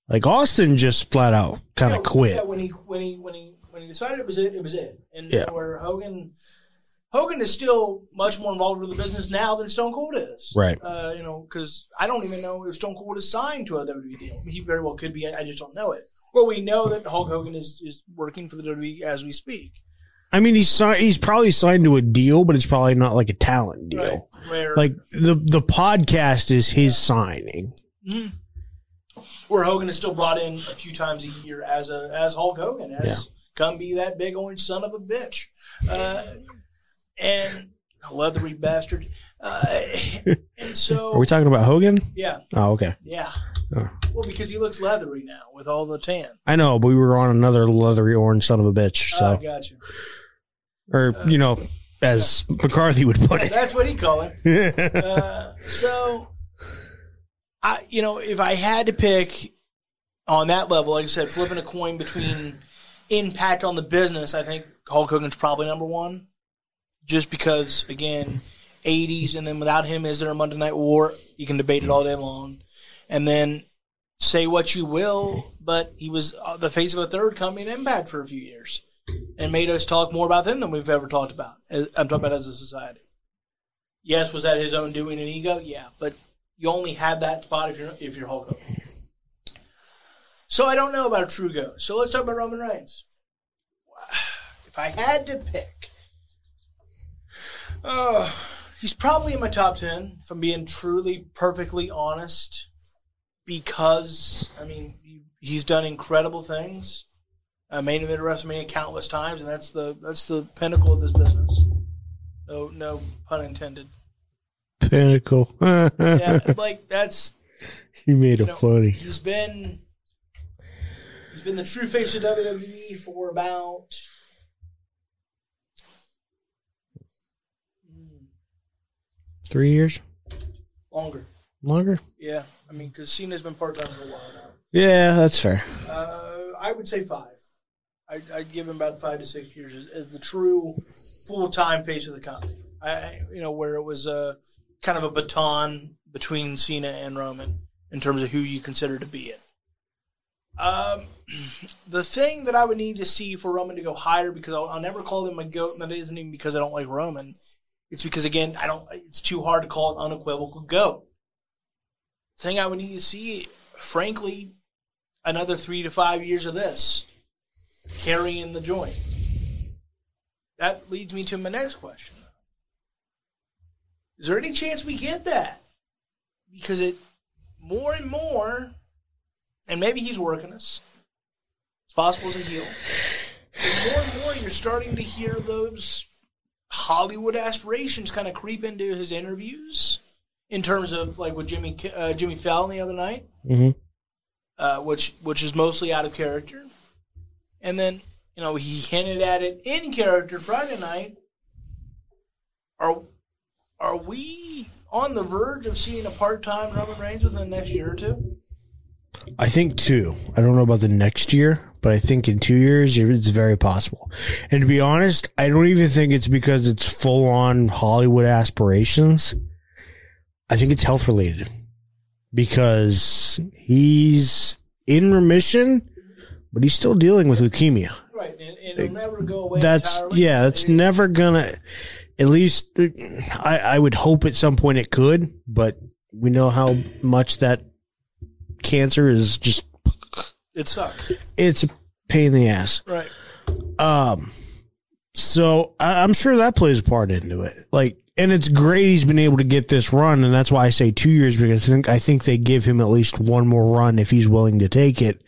Like Austin just flat out kind of Yeah, quit. yeah, when he when he when he decided it was it, it was it. And Yeah. where Hogan Hogan is still much more involved with the business now than Stone Cold is. Right. Uh, you know, because I don't even know if Stone Cold is signed to a WWE deal. He very well could be. I I just don't know it. Well, we know that Hulk Hogan is, is working for the WWE as we speak. I mean, he's si- he's probably signed to a deal, but it's probably not like a talent deal. Right. Where, Like the the podcast is his signing. where Hogan is still brought in a few times a year as a as Hulk Hogan, as Yeah. Come be that big orange son of a bitch, uh, and a leathery bastard. Uh, and so, Are we talking about Hogan? yeah, Oh, okay. yeah. Oh. Well, because he looks leathery now with all the tan. I know, but we were on another leathery orange son of a bitch. Oh, So, got you. or you know, as McCarthy would put it. That's what he call it. Uh, so, I you know if I had to pick on that level, like I said, flipping a coin between impact on the business, I think Hulk Hogan's probably number one, just because again, '80s, and then without him, is there a Monday Night War? You can debate it all day long, and then say what you will, but he was uh, the face of a third company in Impact for a few years, and made us talk more about them than we've ever talked about. I'm talking about as a society. Yes, was that his own doing and ego? Yeah, but you only had that spot if you're if you're Hulk Hogan. So I don't know about a true go. So let's talk about Roman Reigns. If I had to pick, uh, he's probably in my top ten. If I'm being truly, perfectly honest, because I mean he's done incredible things. I main event WrestleMania countless times, and that's the that's the pinnacle of this business. No, no pun intended. Pinnacle. Yeah, like that's he made you it know, funny. He's been he's been the true face of WWE for about Three years longer. longer. Yeah, I mean, because Cena's been part time for a while now. Yeah, that's fair. Uh, I would say five. I, I'd give him about five to six years as, as the true full time face of the company. I, I, you know, where it was a kind of a baton between Cena and Roman in terms of who you consider to be it. Um, the thing that I would need to see for Roman to go higher, because I'll, I'll never call him a goat, and that isn't even because I don't like Roman. It's because again, I don't. It's too hard to call it unequivocal goat. The Thing I would need to see, frankly, another three to five years of this. carrying the joint. That leads me to my next question. Is there any chance we get that? Because it more and more, and maybe he's working us. It's possible as a heel. But more and more, you're starting to hear those Hollywood aspirations kind of creep into his interviews. In terms of like with Jimmy uh, Jimmy Fallon the other night, Mhm. uh, which which is mostly out of character, and then you know he hinted at it in character Friday night. Are are we on the verge of seeing a part time Roman Reigns within the next year or two? I think two. I don't know about the next year, but I think in two years it's very possible. And to be honest, I don't even think it's because it's full on Hollywood aspirations. I think it's health related because he's in remission, but he's still dealing with leukemia. Right, and, and it'll never go away. That's entirely. yeah, that's never gonna. At least I, I would hope at some point it could, but we know how much that cancer is just It sucks. it's a pain in the ass. Right. Um, so I, I'm sure that plays a part into it. Like, and it's great he's been able to get this run, and that's why I say two years because I think I think they give him at least one more run if he's willing to take it,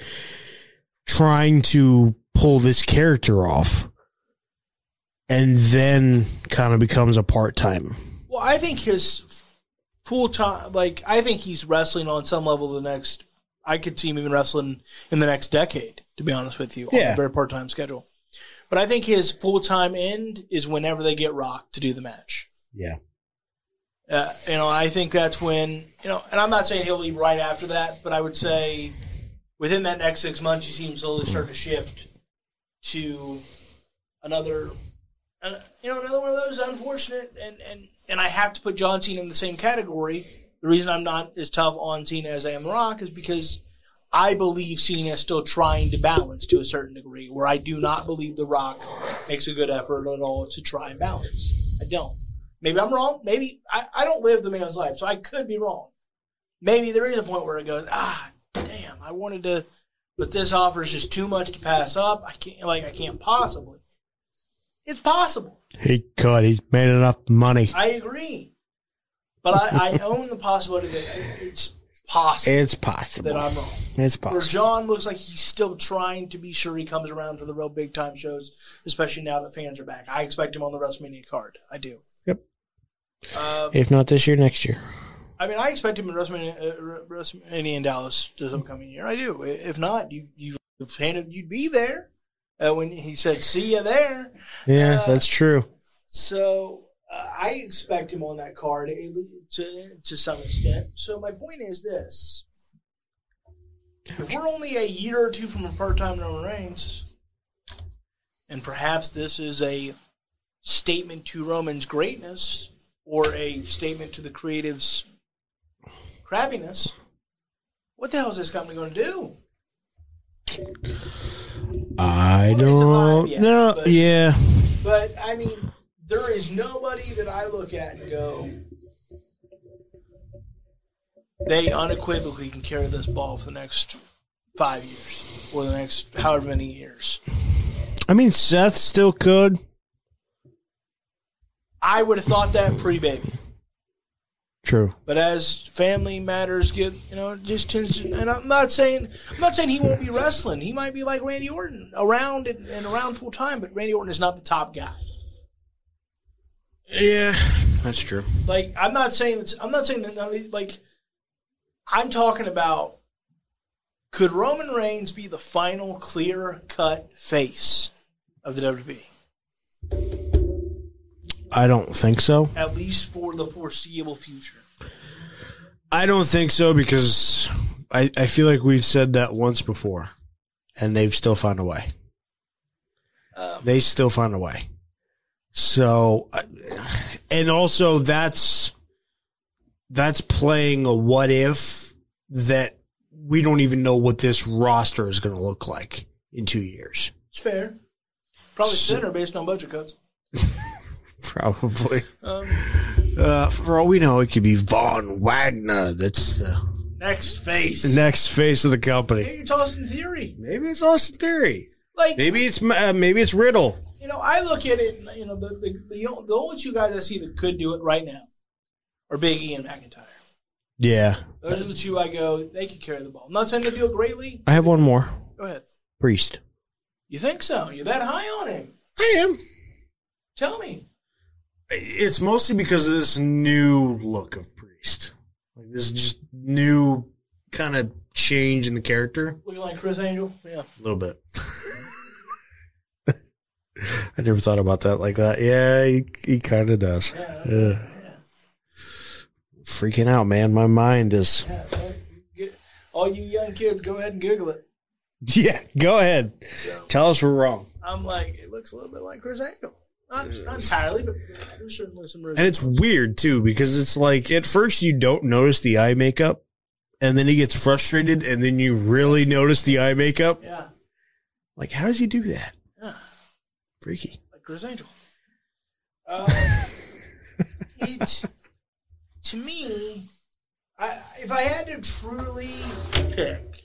trying to pull this character off, and then kind of becomes a part time. Well, I think his full time, like, I think he's wrestling on some level the next. I could see him even wrestling in the next decade. To be honest with you, on Yeah. a very part time schedule. But I think his full time end is whenever they get Rock to do the match. Yeah. Uh, you know, I think that's when you know, and I'm not saying he'll leave right after that, but I would say within that next six months, you see him slowly start to shift to another, uh, you know, another one of those unfortunate, and and and I have to put John Cena in the same category. The reason I'm not as tough on Cena as I am The Rock is because I believe Cena is still trying to balance to a certain degree, where I do not believe The Rock makes a good effort at all to try and balance. I don't. Maybe I'm wrong. Maybe I, I don't live the man's life, so I could be wrong. Maybe there is a point where it goes, ah, damn, I wanted to, but this offer is just too much to pass up. I can't, like, I can't possibly. It's possible. He could. He's made enough money. I agree, but I, I own the possibility that it's possible It's possible. that I'm wrong. It's Where possible. John looks like he's still trying to be sure he comes around for the real big time shows, especially now that fans are back. I expect him on the WrestleMania card. I do. Yep. Uh, If not this year, next year. I mean, I expect him in WrestleMania, uh, WrestleMania in Dallas this upcoming year. I do. If not, you you handed you'd be there uh, when he said "see you there." Yeah, Uh, that's true. So I expect him on that card to to some extent. So my point is this: if we're only a year or two from a part-time Roman Reigns, and perhaps this is a statement to Roman's greatness or a statement to the creative's crabbiness, what the hell is this company going to do? I Well, don't know. Yeah. But I mean, there is nobody that I look at and go, they unequivocally can carry this ball for the next five years or the next however many years. I mean, Seth still could. I would have thought that pre baby. True. But as family matters get, you know, it just tends to, and I'm not saying, I'm not saying he won't be wrestling. He might be like Randy Orton, around and, and around full time, but Randy Orton is not the top guy. Yeah, that's true. Like I'm not saying that's I'm not saying that like I'm talking about could Roman Reigns be the final clear cut face of the WWE I don't think so. at least for the foreseeable future? I don't think so because I, I feel like we've said that once before and they've still found a way. Um, They still found a way. So, uh, and also that's, that's playing a what if that we don't even know what this roster is going to look like in two years. It's fair. Probably So- thinner based on budget cuts. Probably. Um, Uh, for all we know, it could be Von Wagner. That's the next face. The next face of the company. Maybe you're tossing theory. Maybe it's Austin Theory. Like Maybe it's uh, maybe it's Riddle. Know, I look at it. You know, the the, the the only two guys I see that could do it right now are Big E and McIntyre. Yeah, Those are the two I go. They could carry the ball. I'm not saying they do it greatly. I have one more. Go ahead. Priest. You think so? You're that high on him? I am. Tell me. It's mostly because of this new look of Priest. Like this just new kind of change in the character. Looking like Criss Angel? Yeah. A little bit. I never thought about that like that. Yeah, he, he kind of does. Yeah. Yeah. Freaking out, man. My mind is. All you young kids, go ahead and Google it. Yeah, go ahead. So Tell us we're wrong. I'm like, it looks a little bit like Criss Angel. Not, not entirely, but there's certainly some. And it's weird too because it's like at first you don't notice the eye makeup, and then he gets frustrated, and then you really notice the eye makeup. yeah, Like, how does he do that? Yeah. Freaky. like Criss Angel. Uh, it to me, I, if I had to truly pick,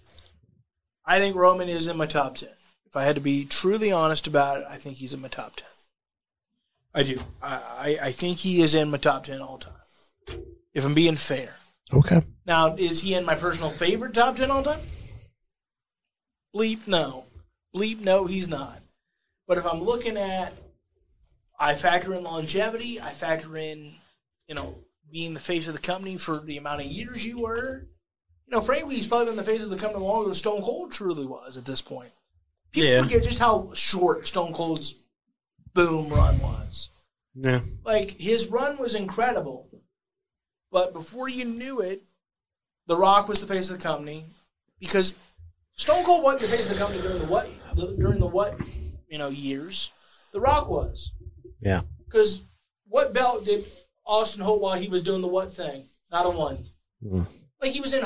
I think Roman is in my top ten. If I had to be truly honest about it, I think he's in my top ten. I do. I, I, I think he is in my top ten all time. If I'm being fair. Okay. Now, is he in my personal favorite top 10 all time? Bleep, no. Bleep, no, he's not. But if I'm looking at, I factor in longevity, I factor in, you know, being the face of the company for the amount of years you were. You know, frankly, he's probably been the face of the company longer than Stone Cold truly was at this point. People Yeah. forget just how short Stone Cold's boom run was Yeah. like his run was incredible, but before you knew it, The Rock was the face of the company because Stone Cold wasn't the face of the company during the what during the what you know years. The Rock was Yeah. because what belt did Austin hold while he was doing the what thing? Not a one. Mm. Like he was in.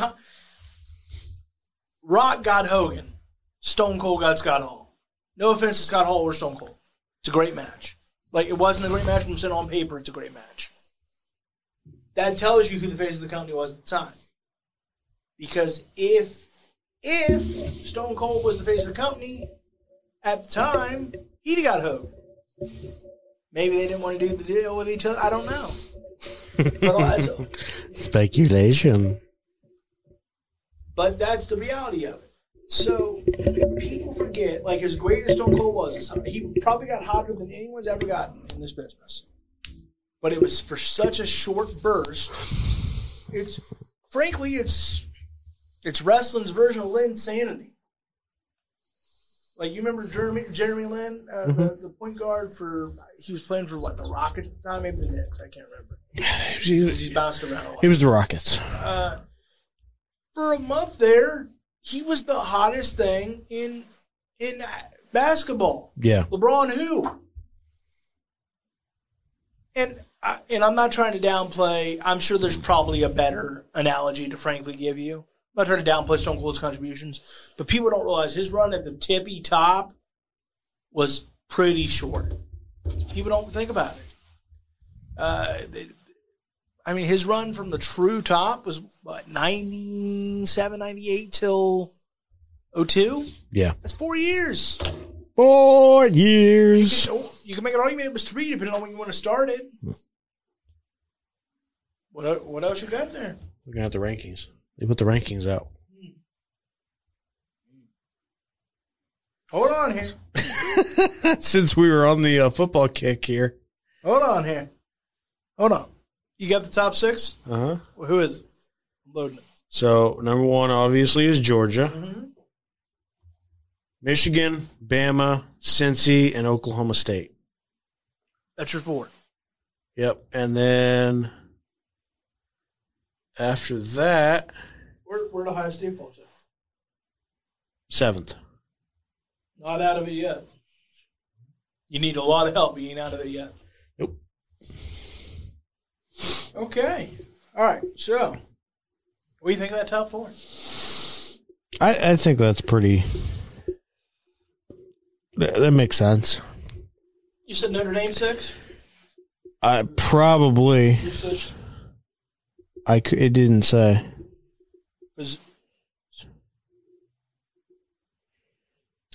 Rock got Hogan. Stone Cold got Scott Hall. No offense to Scott Hall or Stone Cold. It's a great match. Like it wasn't a great match from sitting on paper. It's a great match. That tells you who the face of the company was at the time. Because if if Stone Cold was the face of the company at the time, he'd have got Hogan. Maybe they didn't want to do the deal with each other. I don't know. But Speculation. But that's the reality of it. So people forget, like as great as Stone Cold was, he probably got hotter than anyone's ever gotten in this business. But it was for such a short burst. It's frankly, it's it's wrestling's version of Linsanity. Like you remember Jeremy Jeremy Lin, uh, the, the point guard for he was playing for what the Rockets at the time, maybe the Knicks, I can't remember. He Because he's bounced around lot. was the Rockets. Uh, for a month there, he was the hottest thing in in basketball. Yeah. LeBron who? And I, and I'm not trying to downplay. I'm sure there's probably a better analogy to frankly give you. I'm not trying to downplay Stone Cold's contributions, but people don't realize his run at the tippy top was pretty short. People don't think about it. Uh, they- I mean, his run from the true top was what 97, 98 till 02? Yeah. That's four years. Four years. Oh, You can make an argument it was three, depending on when you want to start it. What what else you got there? Looking at the rankings. They put the rankings out. Hold on here. Since we were on the uh, football kick here. Hold on here. Hold on. You got the top six? Uh huh. Well, who is it? I'm loading it. So number one obviously is Georgia, Mhm. Michigan, Bama, Cincy, and Oklahoma State. That's your four. Yep. And then after that, Where where the Ohio State fall to? seventh. Not out of it yet. You need a lot of help. You ain't out of it yet. Nope. Okay. All right. So, what do you think of that top four? I, I think that's pretty. That, that makes sense. You said Notre Dame six. I probably You said I c- it didn't say. Was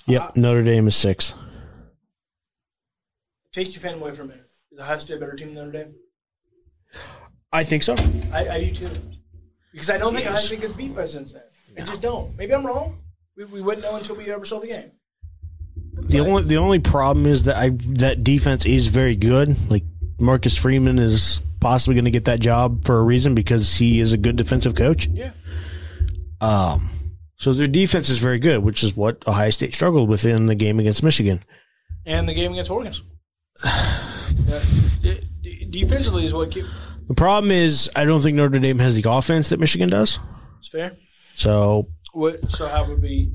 Yep, ah. Notre Dame is six. Take your fan away from it. Is Ohio State a better team than Notre Dame? I think so. I, I do too. Because I don't think Ohio State gets beat by Cincinnati. I just don't. Maybe I'm wrong. We, we wouldn't know until we ever saw the game. The only the only problem is that I that defense is very good. Like Marcus Freeman is possibly going to get that job for a reason because he is a good defensive coach. Yeah. Um, so their defense is very good, which is what Ohio State struggled with in the game against Michigan. And the game against Oregon. Yeah. D- d- defensively is what keep. The problem is I don't think Notre Dame has the offense that Michigan does. It's fair. So What? So how would be?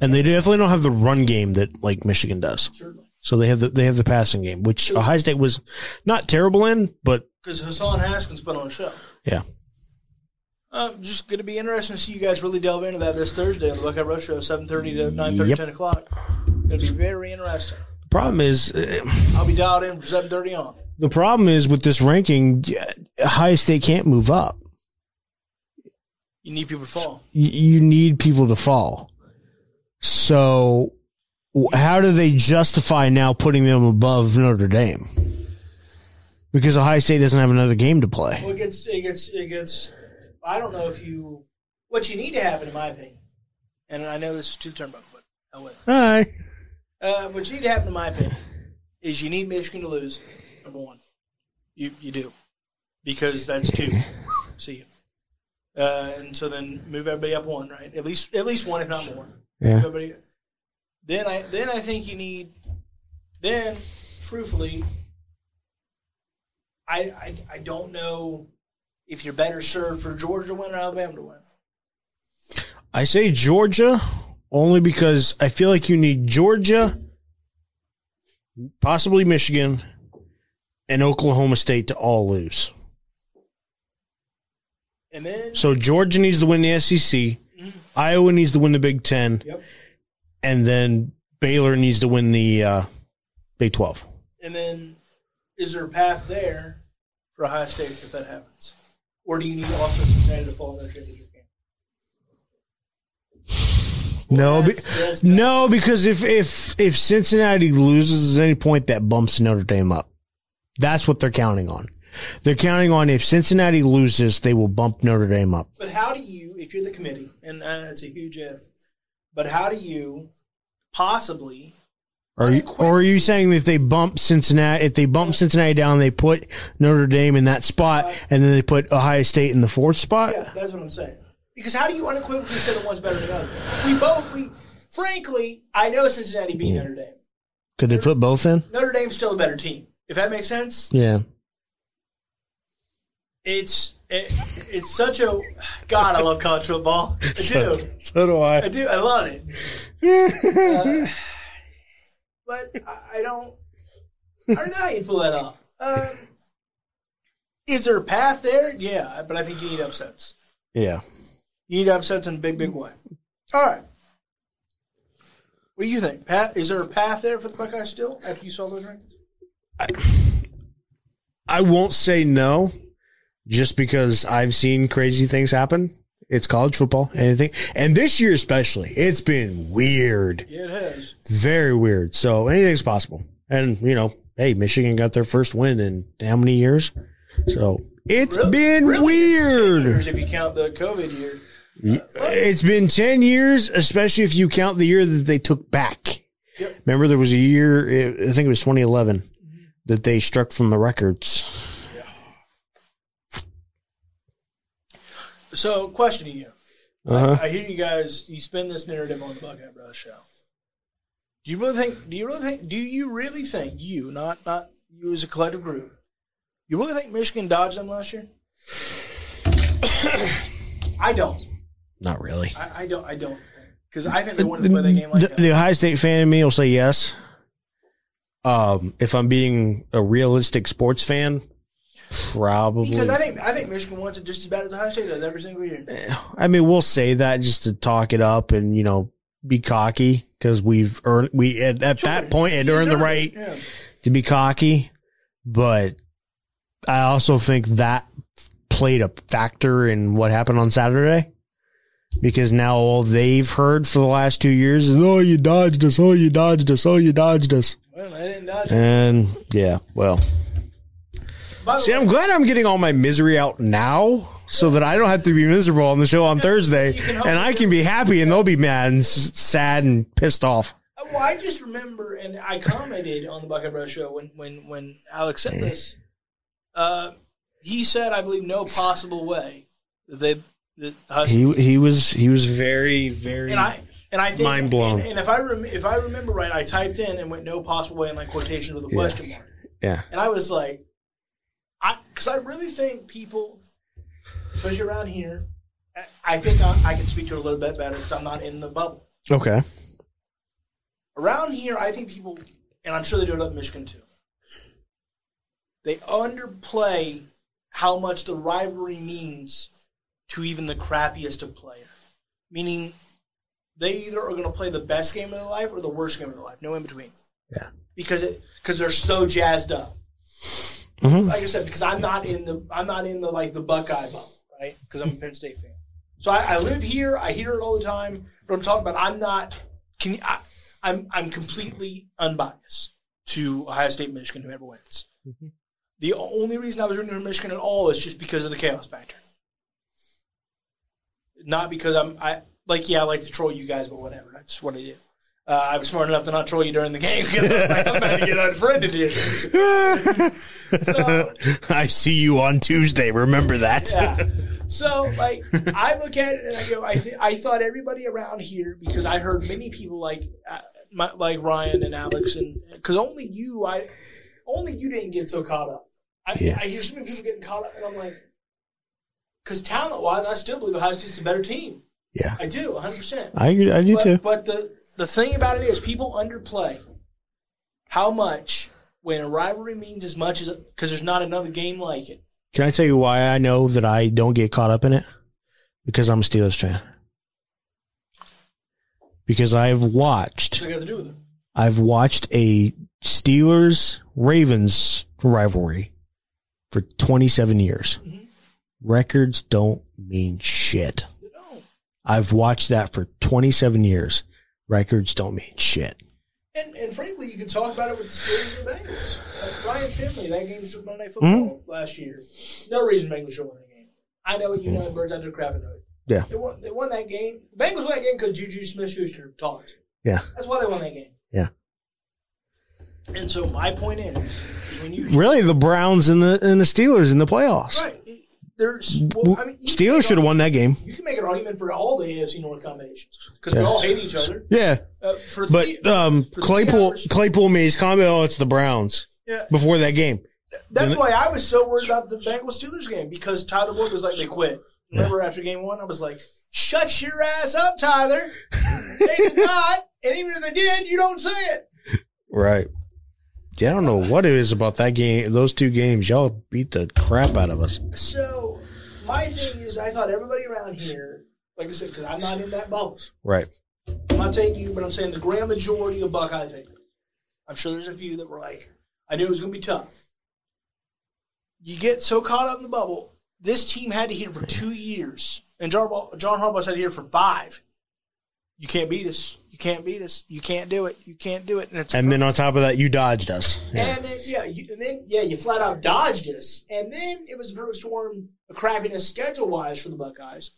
and they definitely don't have the run game that like Michigan does. Certainly. So they have the they have the passing game, which Ohio State was not terrible in, but Because Hassan Haskins put on a show. yeah. Uh, just going to be interesting to see you guys really delve into that this Thursday on the Buckeye Rush Show, 7.30 to 9.30, Yep. 10 o'clock. To be very interesting. The problem is uh, I'll be dialed in from 7.30 on. the problem is with this ranking, Ohio State can't move up. You need people to fall. You need people to fall. So how do they justify now putting them above Notre Dame? Because Ohio State doesn't have another game to play. Well, it gets, it gets, it gets, I don't know if you, what you need to happen, in my opinion, and I know this is two turnbuckle, but I will. Hi. Uh, what you need to happen, in my opinion, is you need Michigan to lose, number one. You, you do. Because that's two. See you. Uh, and so then move everybody up one, right? At least, at least one, if not more. Yeah. Everybody. Then I then I think you need. Then, truthfully, I I, I don't know if you're better served for Georgia to win or Alabama to win. I say Georgia only because I feel like you need Georgia, possibly Michigan, and Oklahoma State to all lose. And then So Georgia needs to win the SEC, Iowa needs to win the Big Ten, yep. and then Baylor needs to win the uh, Big Twelve. And then is there a path there for Ohio State if that happens, or do you need also Cincinnati to fall in their championship game? No, be, That's- that's- no, because if if if Cincinnati loses at any point, that bumps Notre Dame up. That's what they're counting on. They're counting on if Cincinnati loses, they will bump Notre Dame up. But how do you, if you're the committee, and uh, it's a huge if, but how do you possibly? Are you, or are you saying if they bump Cincinnati, if they bump Cincinnati down, they put Notre Dame in that spot, and then they put Ohio State in the fourth spot? Yeah, that's what I'm saying. Because how do you unequivocally say that one's better than the other? We both, we, frankly, I know Cincinnati beat Notre Dame. Could they put both in? Notre Dame's still a better team. If that makes sense, Yeah. it's it, it's such a God. I love college football. I do. So do I I. do. I love it. Uh, but I, I don't. I don't know how you pull that off. Um, is there a path there? Yeah, but I think you need upsets. Yeah. You need upsets in a big, big way. All right. What do you think, Pat? Is there a path there for the Buckeyes still after you saw those rankings? I won't say no, just because I've seen crazy things happen. It's college football, anything, and this year especially, it's been weird, Yeah, it has. very weird. So anything's possible. And you know, hey, Michigan got their first win in how many years? So it's Really- been really weird. Years if you count the COVID year. It's been 10 years, especially if you count the year that they took back. Yep. Remember, there was a year, I think it was 2011, that they struck from the records. So, questioning you. Uh-huh. I, I hear you guys. You spin this narrative on the Buckeye Brothers show. Do you really think? Do you really think? Do you really think you, not not you as a collective group, you really think Michigan dodged them last year? I don't. Not really. I, I don't. I don't. Because I think they wanted to play that game like The, that. the Ohio State fan in me will say yes. Um, if I'm being a realistic sports fan, probably. Because I think I think Michigan wants it just as bad as Ohio State does every single year. Eh, I mean, we'll say that just to talk it up and you know be cocky because we've earned we at, at that point had earned the right Yeah. to be cocky, but I also think that played a factor in what happened on Saturday. because now all they've heard for the last two years is, "Oh, you dodged us! Oh, you dodged us! Oh, you dodged us!" Well, I didn't dodge. And yeah, well, see, I'm glad I'm getting all my misery out now, so that I don't have to be miserable on the show on Thursday, you can help and I can be happy, and they'll be mad and s- sad and pissed off. Well, I just remember, and I commented on the Buckeye Bros show when when when Alex said this. Uh, he said, "I believe no possible way that they that Huskies." He he was he was very very. and I and I think Mind blown. And, and if I rem- if I remember right, I typed in and went no possible way in like quotations with a question mark, yeah, and I was like, I because I really think people, especially around here, I, I think I, I can speak to it a little bit better because I'm not in the bubble. okay, around here, I think people, and I'm sure they do it up in Michigan too. They underplay how much the rivalry means to even the crappiest of player. Meaning, they either are going to play the best game of their life or the worst game of their life, no in between. Yeah. Because it because they're so jazzed up. Mhm. Like I said, because I'm not in the I'm not in the like the Buckeye bubble, right? Because I'm a Penn State fan. So I, I live here. I hear it all the time. But I'm talking about. I'm not. Can you, I, I'm I'm completely unbiased to Ohio State, Michigan, whoever wins. The only reason I was rooting for Michigan at all is just because of the chaos factor. Not because I'm I like yeah I like to troll you guys, but whatever. That's what I do. Uh, I was smart enough to not troll you during the game because I was like I'm about to get unfriended here. So I see you on Tuesday. Remember that. yeah. So like I look at it and I go, I th- I thought everybody around here because I heard many people like uh, my, like Ryan and Alex and because only you I only you didn't get so caught up. I, Yeah. I hear so many people getting caught up and I'm like, because talent wise, I still believe Ohio State's a better team. Yeah, I do, 100. percent I agree- I do but, too. But the the thing about it is, people underplay how much when a rivalry means as much as because there's not another game like it. Can I tell you why I know that I don't get caught up in it? Because I'm a Steelers fan. Because I've watched What's that got to do with it? I've watched a Steelers Ravens rivalry for 27 years. Mm-hmm. Records don't mean shit. I've watched that for 27 years. Records don't mean shit. And, and frankly, you can talk about it with the Steelers and the Bengals. Like Ryan Finley, that game was Monday Night Football hmm? last year. No reason Bengals should win that game. I know it, you know it, birds out there crapping know it. Yeah. They won, they won that game. The Bengals won that game because Juju Smith Schuster talked. Yeah. That's why they won that game. Yeah. And so my point is, is when you Really, the Browns and the and the Steelers in the playoffs. right, there's well, I mean, Steelers should have won that game. You can make an argument for all the AFC North combinations because we all hate each other. Yeah. Uh, for But three- um, for Claypool hours- Claypool made his comment, oh, it's the Browns yeah, before that game. That's why I was so worried about the Bengals Steelers game because Tyler Boyd was like, they quit. Remember after game one, I was like, shut your ass up, Tyler. they did not. And even if they did, you don't say it. Right. Yeah, I don't know what it is about that game. Those two games, y'all beat the crap out of us. So my thing is, I thought everybody around here, like I said, because I'm not in that bubble. Right. I'm not saying you, but I'm saying the grand majority of Buckeye fans. I'm sure there's a few that were like, I knew it was going to be tough. You get so caught up in the bubble. This team had to hit for two years, and John, Harbaugh- John Harbaugh's had to hit for five. You can't beat us. Can't beat us. You can't do it. You can't do it. And And then on top of that, you dodged us. Yeah. and then yeah, you, and then yeah, you flat out dodged us, and then it was a perfect storm of crappiness schedule wise for the Buckeyes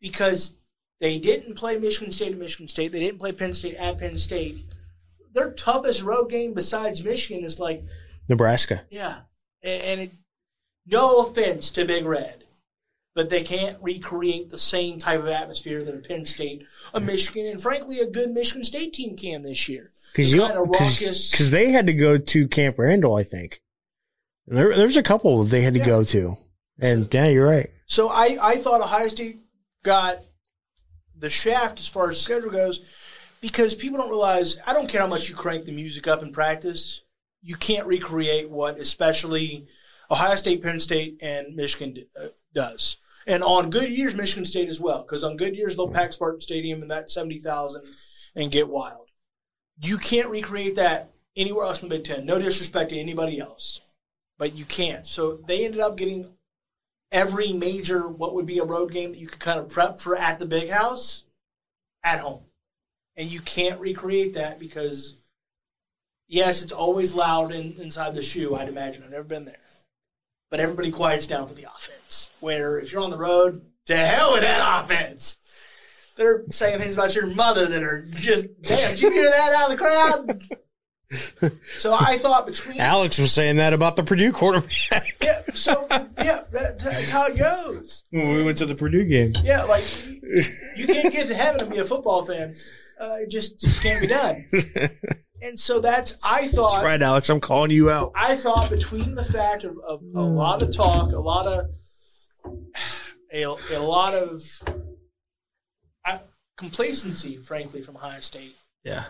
because they didn't play Michigan State at Michigan State, they didn't play Penn State at Penn State. Their toughest road game besides Michigan is like Nebraska. yeah, and, and it, no offense to Big Red, but they can't recreate the same type of atmosphere that a Penn State, a Michigan, and frankly a good Michigan State team can this year. Because you, kinda raucous. because they had to go to Camp Randall, I think. There, there's a couple they had to Yeah. go to. And yeah, you're right. So I, I thought Ohio State got the shaft as far as schedule goes because people don't realize I don't care how much you crank the music up in practice. You can't recreate what especially Ohio State, Penn State, and Michigan uh, does. And on good years, Michigan State as well, because on good years they'll pack Spartan Stadium and that seventy thousand and get wild. You can't recreate that anywhere else in the Big Ten. No disrespect to anybody else, but you can't. So they ended up getting every major what would be a road game that you could kind of prep for at the big house at home. And you can't recreate that because yes, it's always loud in, inside the shoe, I'd imagine. I've never been there. But everybody quiets down for the offense. Where if you're on the road, to hell with that offense. They're saying things about your mother that are just, damn, did you hear that out of the crowd? so I thought between Alex was saying that about the Purdue quarterback yeah, so yeah, that, that's how it goes. when we went to the Purdue game. Yeah, like you, you can't get to heaven and be a football fan. Uh, it just just can't be done. And so that's I thought That's right, Alex. I'm calling you out. I thought between the fact of, of a lot of talk, a lot of a, a lot of uh, complacency, frankly, from Ohio State, Yeah.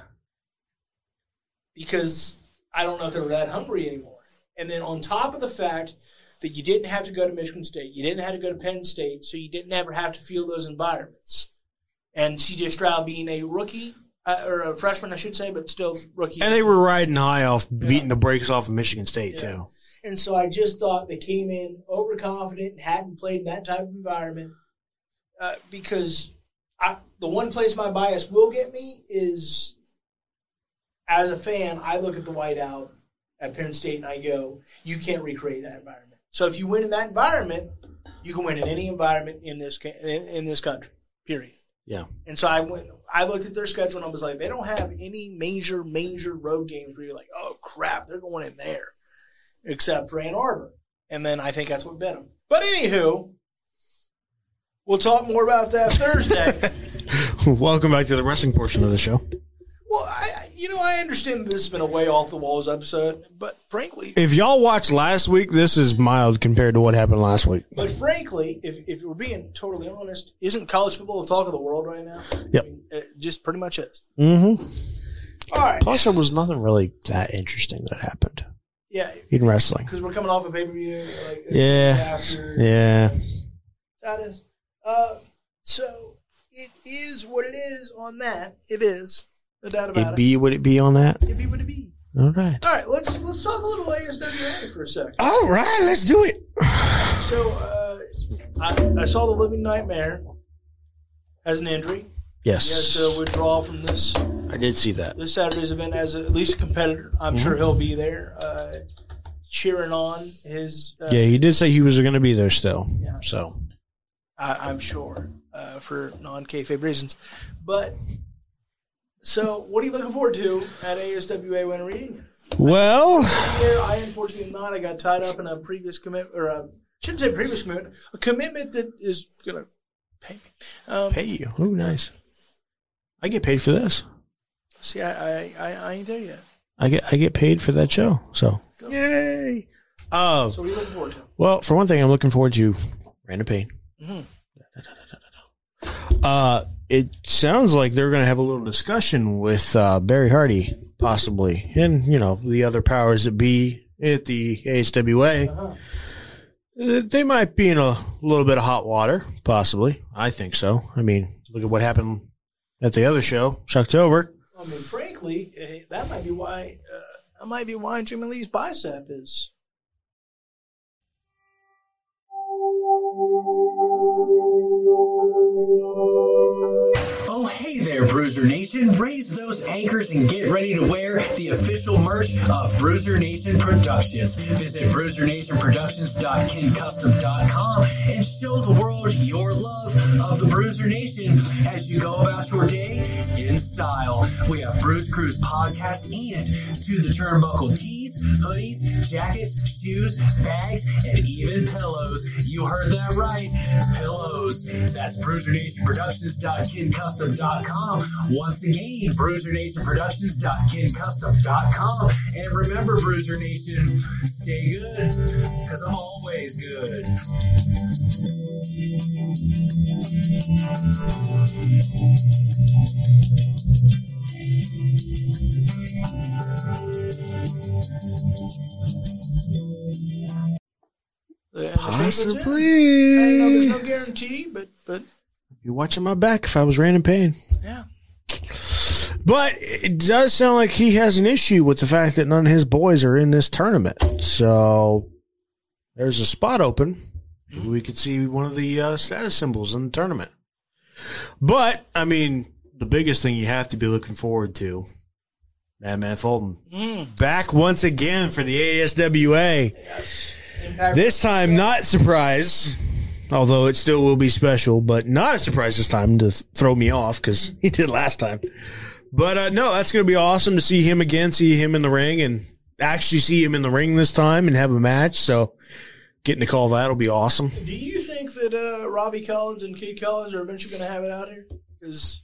because I don't know if they were that hungry anymore. And then on top of the fact that you didn't have to go to Michigan State, you didn't have to go to Penn State, so you didn't ever have to feel those environments. And CJ Stroud being a rookie uh, or a freshman, I should say, but still rookie. And they were riding high off beating the brakes off of Michigan State Yeah. too. And so I just thought they came in overconfident and hadn't played in that type of environment uh, because I, the one place my bias will get me is as a fan, I look at the whiteout at Penn State and I go, you can't recreate that environment. So if you win in that environment, you can win in any environment in this in, in this country. Period. Yeah. And so I went. I looked at their schedule and I was like, they don't have any major, major road games where you're like, oh crap, they're going in there, except for Ann Arbor. And then I think that's what bit them. But anywho, we'll talk more about that Thursday. Welcome back to the wrestling portion of the show. Well, I, you know, I understand that this has been a way off the walls episode, but frankly, If y'all watched last week, this is mild compared to what happened last week. but frankly, if if we're being totally honest, isn't college football the talk of the world right now? Yep. I mean, it just pretty much is. Mm-hmm. All right. Plus, there was nothing really that interesting that happened Yeah, in wrestling. because we're coming off a pay per view. Like, Yeah. After, Yeah. That is. Uh, so it is what it is on that. It is. No doubt about It it. be would it be on that? It be what it be. All right. All right, let's let's talk a little ASWA for a second. All right, let's do it. So uh, I, I saw the Living Nightmare has an injury. He has Yes, to withdraw from this I did see that. this Saturday's event as a, at least a competitor. I'm Mm-hmm. sure he'll be there, uh, cheering on his. Uh, Yeah, he did say he was going to be there still. Yeah. So I, I'm sure, uh, for non kayfabe reasons. But so, what are you looking forward to at ASWA Winter Reunion? well, Here, I unfortunately am not. I got tied up in a previous commit, or a, shouldn't say previous commitment, a commitment that is going to pay me. Um, pay you. Oh, nice. I get paid for this. See, I, I, I, I ain't there yet. I get I get paid for that show. So yay. Oh, So, what are you looking forward to? well, for one thing, I'm looking forward to Random Pain. Mhm. Uh, it sounds like they're going to have a little discussion with uh, Barry Hardy, possibly, and you know the other powers that be at the ASWA. Uh-huh. Uh, They might be in a little bit of hot water, possibly. I think so. I mean, look at what happened at the other show, Shocktober. I mean, frankly, eh, that might be why. Uh, that might be why Jimmy Lee's bicep is. Bruiser Nation. Raise those anchors and get ready to wear the official merch of Bruiser Nation Productions. Visit bruisernationproductions.kincustom.com and show the world your love of the Bruiser Nation as you go about your day in style. We have Bruise Cruise podcast and to the turnbuckle tees, hoodies, jackets, shoes, bags, and even pillows. You heard that right. Pillows. That's bruisernationproductions.kincustom.com. Once again, bruisernationproductions.kincustom.com. And remember, Bruiser Nation, stay good, because I'm always good. the- and Possibly. I know there's no guarantee, but but You're watching my back if I was Random Pain. yeah. But it does sound like he has an issue with the fact that none of his boys are in this tournament. So there's a spot open Maybe we could see one of the uh, status symbols in the tournament. But I mean, the biggest thing you have to be looking forward to, Madman Fulton, back once again for the ASWA. Impact This time, not surprise, although it still will be special, but not a surprise this time to throw me off because he did last time. But uh, no, that's going to be awesome to see him again, see him in the ring, and actually see him in the ring this time and have a match. So getting to call that will be awesome. Do you think that uh, Robbie Collins and Kid Collins are eventually going to have it out here? Because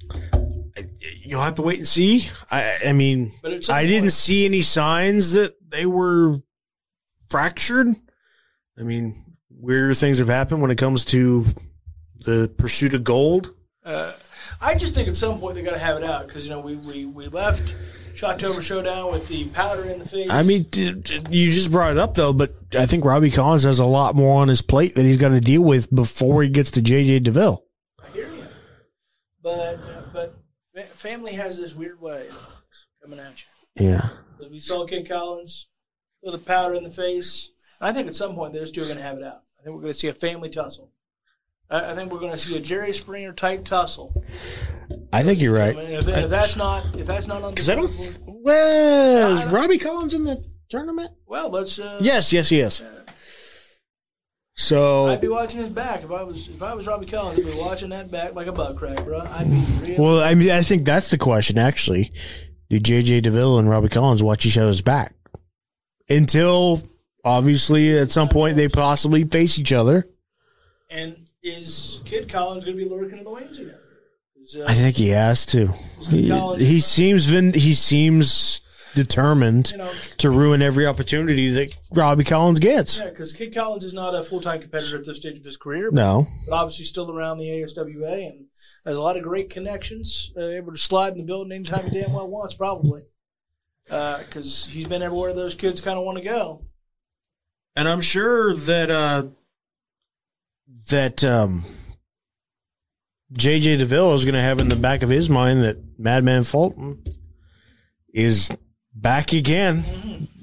You'll have to wait and see. I, I mean, But at some I didn't point- see any signs that they were fractured. I mean, weirder things have happened when it comes to the pursuit of gold. I just think at some point they got to have it out because you know we we, we left Shocktober Showdown with the powder in the face. I mean, you just brought it up though, but I think Robbie Collins has a lot more on his plate that he's got to deal with before he gets to JJ Deville. I hear you, but uh, family has this weird way of coming at you. Yeah. 'Cause We saw Kid Collins with the powder in the face. I think at some point those two are going to have it out. I think we're going to see a family tussle. I, I think we're going to see a Jerry Springer type tussle. I think you're I right. mean, if, if that's not if that's not on Because I don't. Well, is Robbie Collins in the tournament? well, let's. Uh, Yes, yes, he is. So, I'd be watching his back if I was if I was Robbie Collins. I'd be watching that back like a butt crack, bro. I'd be real. well, I mean, I think that's the question. Actually, did JJ Deville and Robbie Collins watch each other's back until obviously at some point they possibly face each other? and is Kid Collins going to be lurking in the wings again? Is, uh, I think he has to. He, he seems he seems determined you know, to ruin every opportunity that Robbie Collins gets. yeah, because Kid Collins is not a full time competitor at this stage of his career, No, but obviously still around the ASWA and has a lot of great connections. Uh, able to slide in the building anytime he damn well wants, probably. Because he's been everywhere those kids kind of want to go. and I'm sure that uh, that um, JJ Deville is going to have in the back of his mind that Madman Fulton is back again.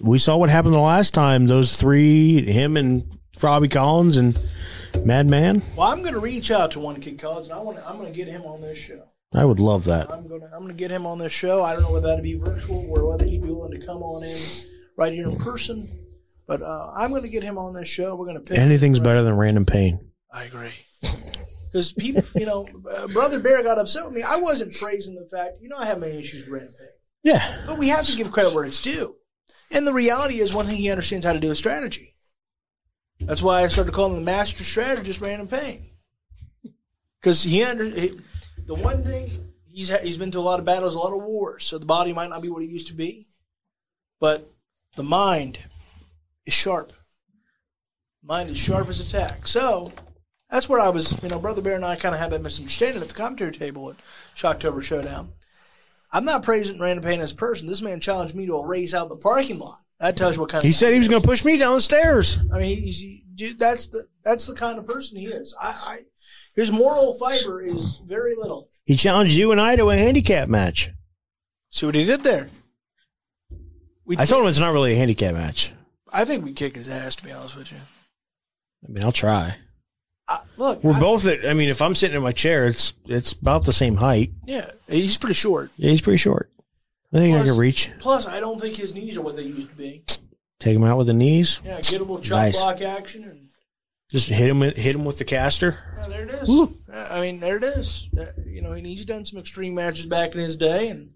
We saw what happened the last time. Those three, him and Robbie Collins and Madman. Well, I'm going to reach out to one Kid Collins, and I want I'm going to get him on this show. I would love that. I'm gonna I'm gonna get him on this show. I don't know whether that'd be virtual or whether he'd be willing to come on in right here in person. But uh, I'm gonna get him on this show. We're gonna pick Anything's better than random pain. I agree. Because people, you know, uh, Brother Bear got upset with me. I wasn't praising the fact, you know, I have many issues with Brandon Payne. Yeah. But we have to give credit where it's due. And the reality is, one thing he understands how to do is strategy. That's why I started calling him the master strategist, Brandon Payne. Because he under he, the one thing he's he's been to a lot of battles, a lot of wars. So the body might not be what it used to be, but the mind is sharp. Mind is sharp as a tack. So that's where I was. You know, Brother Bear and I kind of had that misunderstanding at the commentary table at Shocktober Showdown. I'm not praising Brandon Payne as a person. This man challenged me to a race out in the parking lot. That tells you what kind of He of said he was going to push me down the stairs. I mean, he's, he, dude, that's the that's the kind of person he is. I, I his moral fiber is very little. He challenged you and I to a handicap match. See what he did there. We, I told him it's not really a handicap match. I think we kick his ass. To be honest with you, I mean, I'll try. I, look, We're I- both at. I mean, if I'm sitting in my chair, it's it's about the same height. yeah, he's pretty short. Yeah, he's pretty short. I think I can reach. Plus, I don't think his knees are what they used to be. Take him out with the knees. Yeah, gettable chop Nice. block action, and Just hit him. Hit him with the caster. yeah, there it is. Woo. I mean, there it is. Uh, you know, and he's done some extreme matches back in his day, and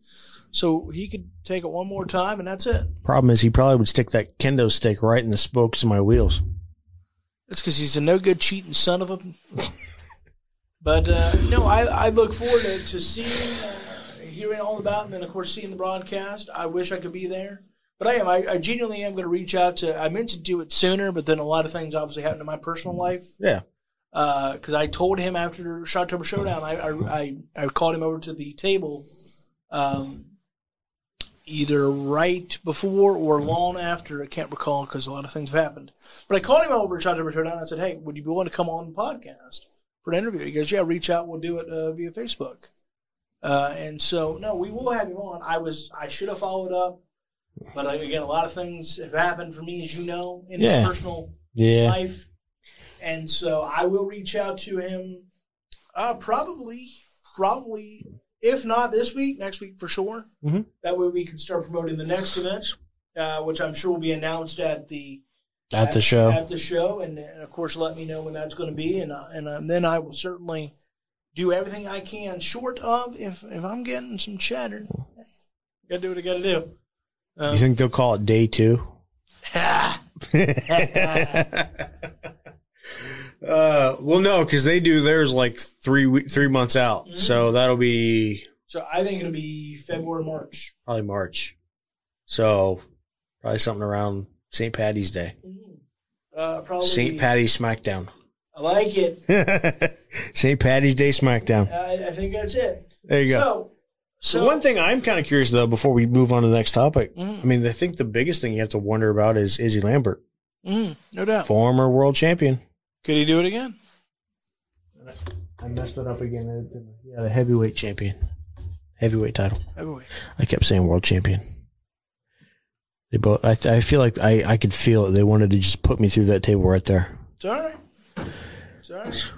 so he could take it one more time, and that's it. Problem is, he probably would stick that kendo stick right in the spokes of my wheels. It's because he's a no good cheating son of a. but uh, no, I, I look forward to, to seeing, uh, hearing all about, and then of course seeing the broadcast. I wish I could be there, but I am. I, I genuinely am going to reach out to. I meant to do it sooner, but then a lot of things obviously happened in my personal life. Yeah. Because I told him after Shocktober Showdown, I, I I I called him over to the table, um, either right before or long after. I can't recall because a lot of things have happened. But I called him over at Shocktober Showdown. And I said, "Hey, would you be willing to come on the podcast for an interview?" He goes, "Yeah, reach out. We'll do it uh, via Facebook." Uh, and so, no, we will have him on. I was I should have followed up, but uh, again, a lot of things have happened for me, as you know, in Yeah. my personal Yeah. life. and so I will reach out to him. Uh, probably, probably, if not this week, next week for sure. Mhm. That way we can start promoting the next event, uh, which I'm sure will be announced at the At the show. At the show, and, and of course, let me know when that's going to be, and uh, and, uh, then I will certainly do everything I can. Short of if if I'm getting some chatter, gotta do what I gotta do. you think they'll call it day two? Uh, well, no, because they do theirs like three we- three months out, so that'll be so I think it'll be February, March. probably March. So probably something around St. Patty's Day, Uh, probably St. Patty's SmackDown, I like it. St. Patty's Day SmackDown. I, I think that's it. There you go. So, So so one thing I'm kind of curious though, before we move on to the next topic, Mhm. I mean, I think the biggest thing you have to wonder about is Izzy Lambert, Mhm, no doubt. former world champion. Could he do it again? I messed it up again. Yeah, the heavyweight champion, heavyweight title. Heavyweight. I kept saying world champion. They both. I, I feel like I, I could feel it. They wanted to just put me through that table right there. It's all right. It's all right.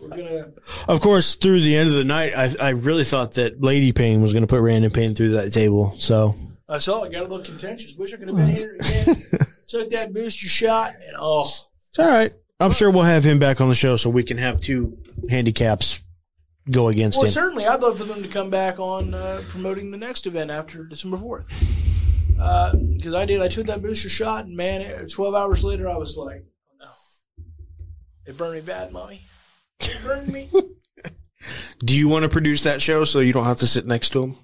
We're gonna, Of course, through the end of the night, I I really thought that Lady Payne was going to put Brandon Payne through that table. So I saw it. Got a little contentious. Wish I could have been here again. Took that booster shot, and oh, it's all right. I'm sure we'll have him back on the show so we can have two handicaps go against well, him. certainly, I'd love for them to come back on uh, promoting the next event after December fourth. Because I did, I took that booster shot, and man, twelve hours later, I was like, oh no, it burned me bad, mommy. It burned me. Do you want to produce that show so you don't have to sit next to him,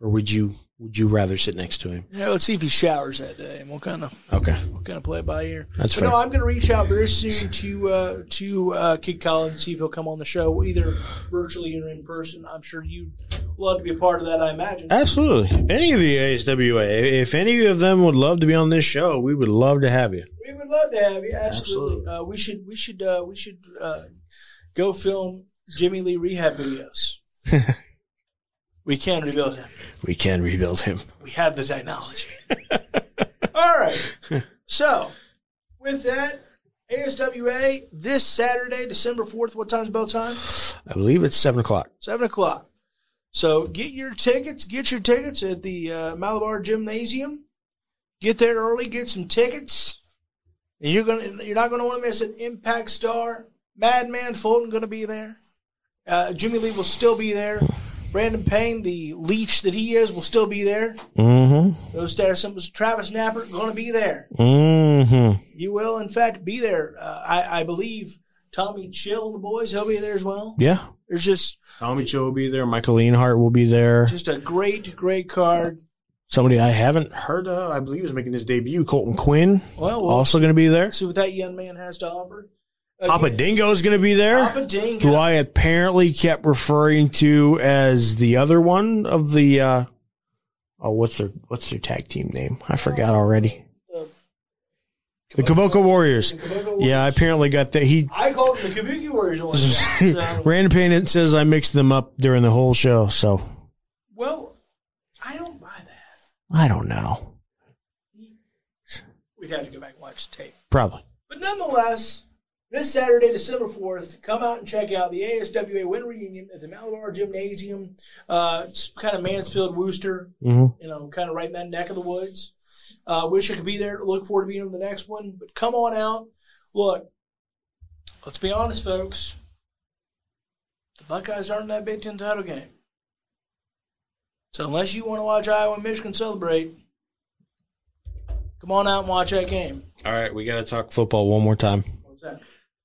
or would you would you rather sit next to him? yeah, let's see if he showers that day, and we'll kind of Okay, we'll kind of play it by ear. That's but fair. no, I'm going to reach out very soon to uh, to uh, Kid Collins and see if he'll come on the show, either virtually or in person. I'm sure you'd love to be a part of that. I imagine. absolutely. Any of the ASWA, if any of them would love to be on this show, we would love to have you. We would love to have you. Absolutely. Absolutely. Uh, we should. We should. Uh, we should uh, go film Jimmy Lee rehab videos. we can rebuild him. We can rebuild him. We have the technology. All right. So, with that, ASWA this Saturday, December fourth. What time's bell time? I believe it's seven o'clock. Seven o'clock. So get your tickets. Get your tickets at the uh, Malabar Gymnasium. Get there early. Get some tickets. And you're gonna. You're not gonna want to miss it. Impact Star, Madman Fulton going to be there. Uh, Jimmy Lee will still be there. Brandon Payne, the leech that he is, will still be there. Mm-hmm. Those status symbols. Travis Napper going to be there. Mm-hmm. You will, in fact, be there. Uh, I, I believe Tommy Chill and the boys. He'll be there as well. Yeah. There's just Tommy Chill will be there. Michael Leonhart will be there. just a great, great card. Somebody I haven't heard of, I believe, is making his debut. Colton Quinn Well, we'll also going to be there. see what that young man has to offer. Papa Dingo is going to be there. Papa Dingo. who I apparently kept referring to as the other one of the uh oh what's their what's their tag team name? I forgot already. The Kaboko Warriors. Yeah, I apparently got that. He I called them the Kabuki Warriors. Random Payne says I mixed them up during the whole show, so well, I don't buy that. I don't know. We'd have to go back and watch the tape. Probably. But nonetheless, this Saturday, December 4th, come out and check out the ASWA Win Reunion at the Malabar Gymnasium. Uh, it's kind of Mansfield, Wooster, hmm you know, kind of right in that neck of the woods. Uh, wish I could be there. Look forward to being on the next one. But come on out. Look, let's be honest, folks. The Buckeyes aren't in that Big Ten title game. So unless you want to watch Iowa and Michigan celebrate, come on out and watch that game. All right, we got to talk football one more time. What's that? What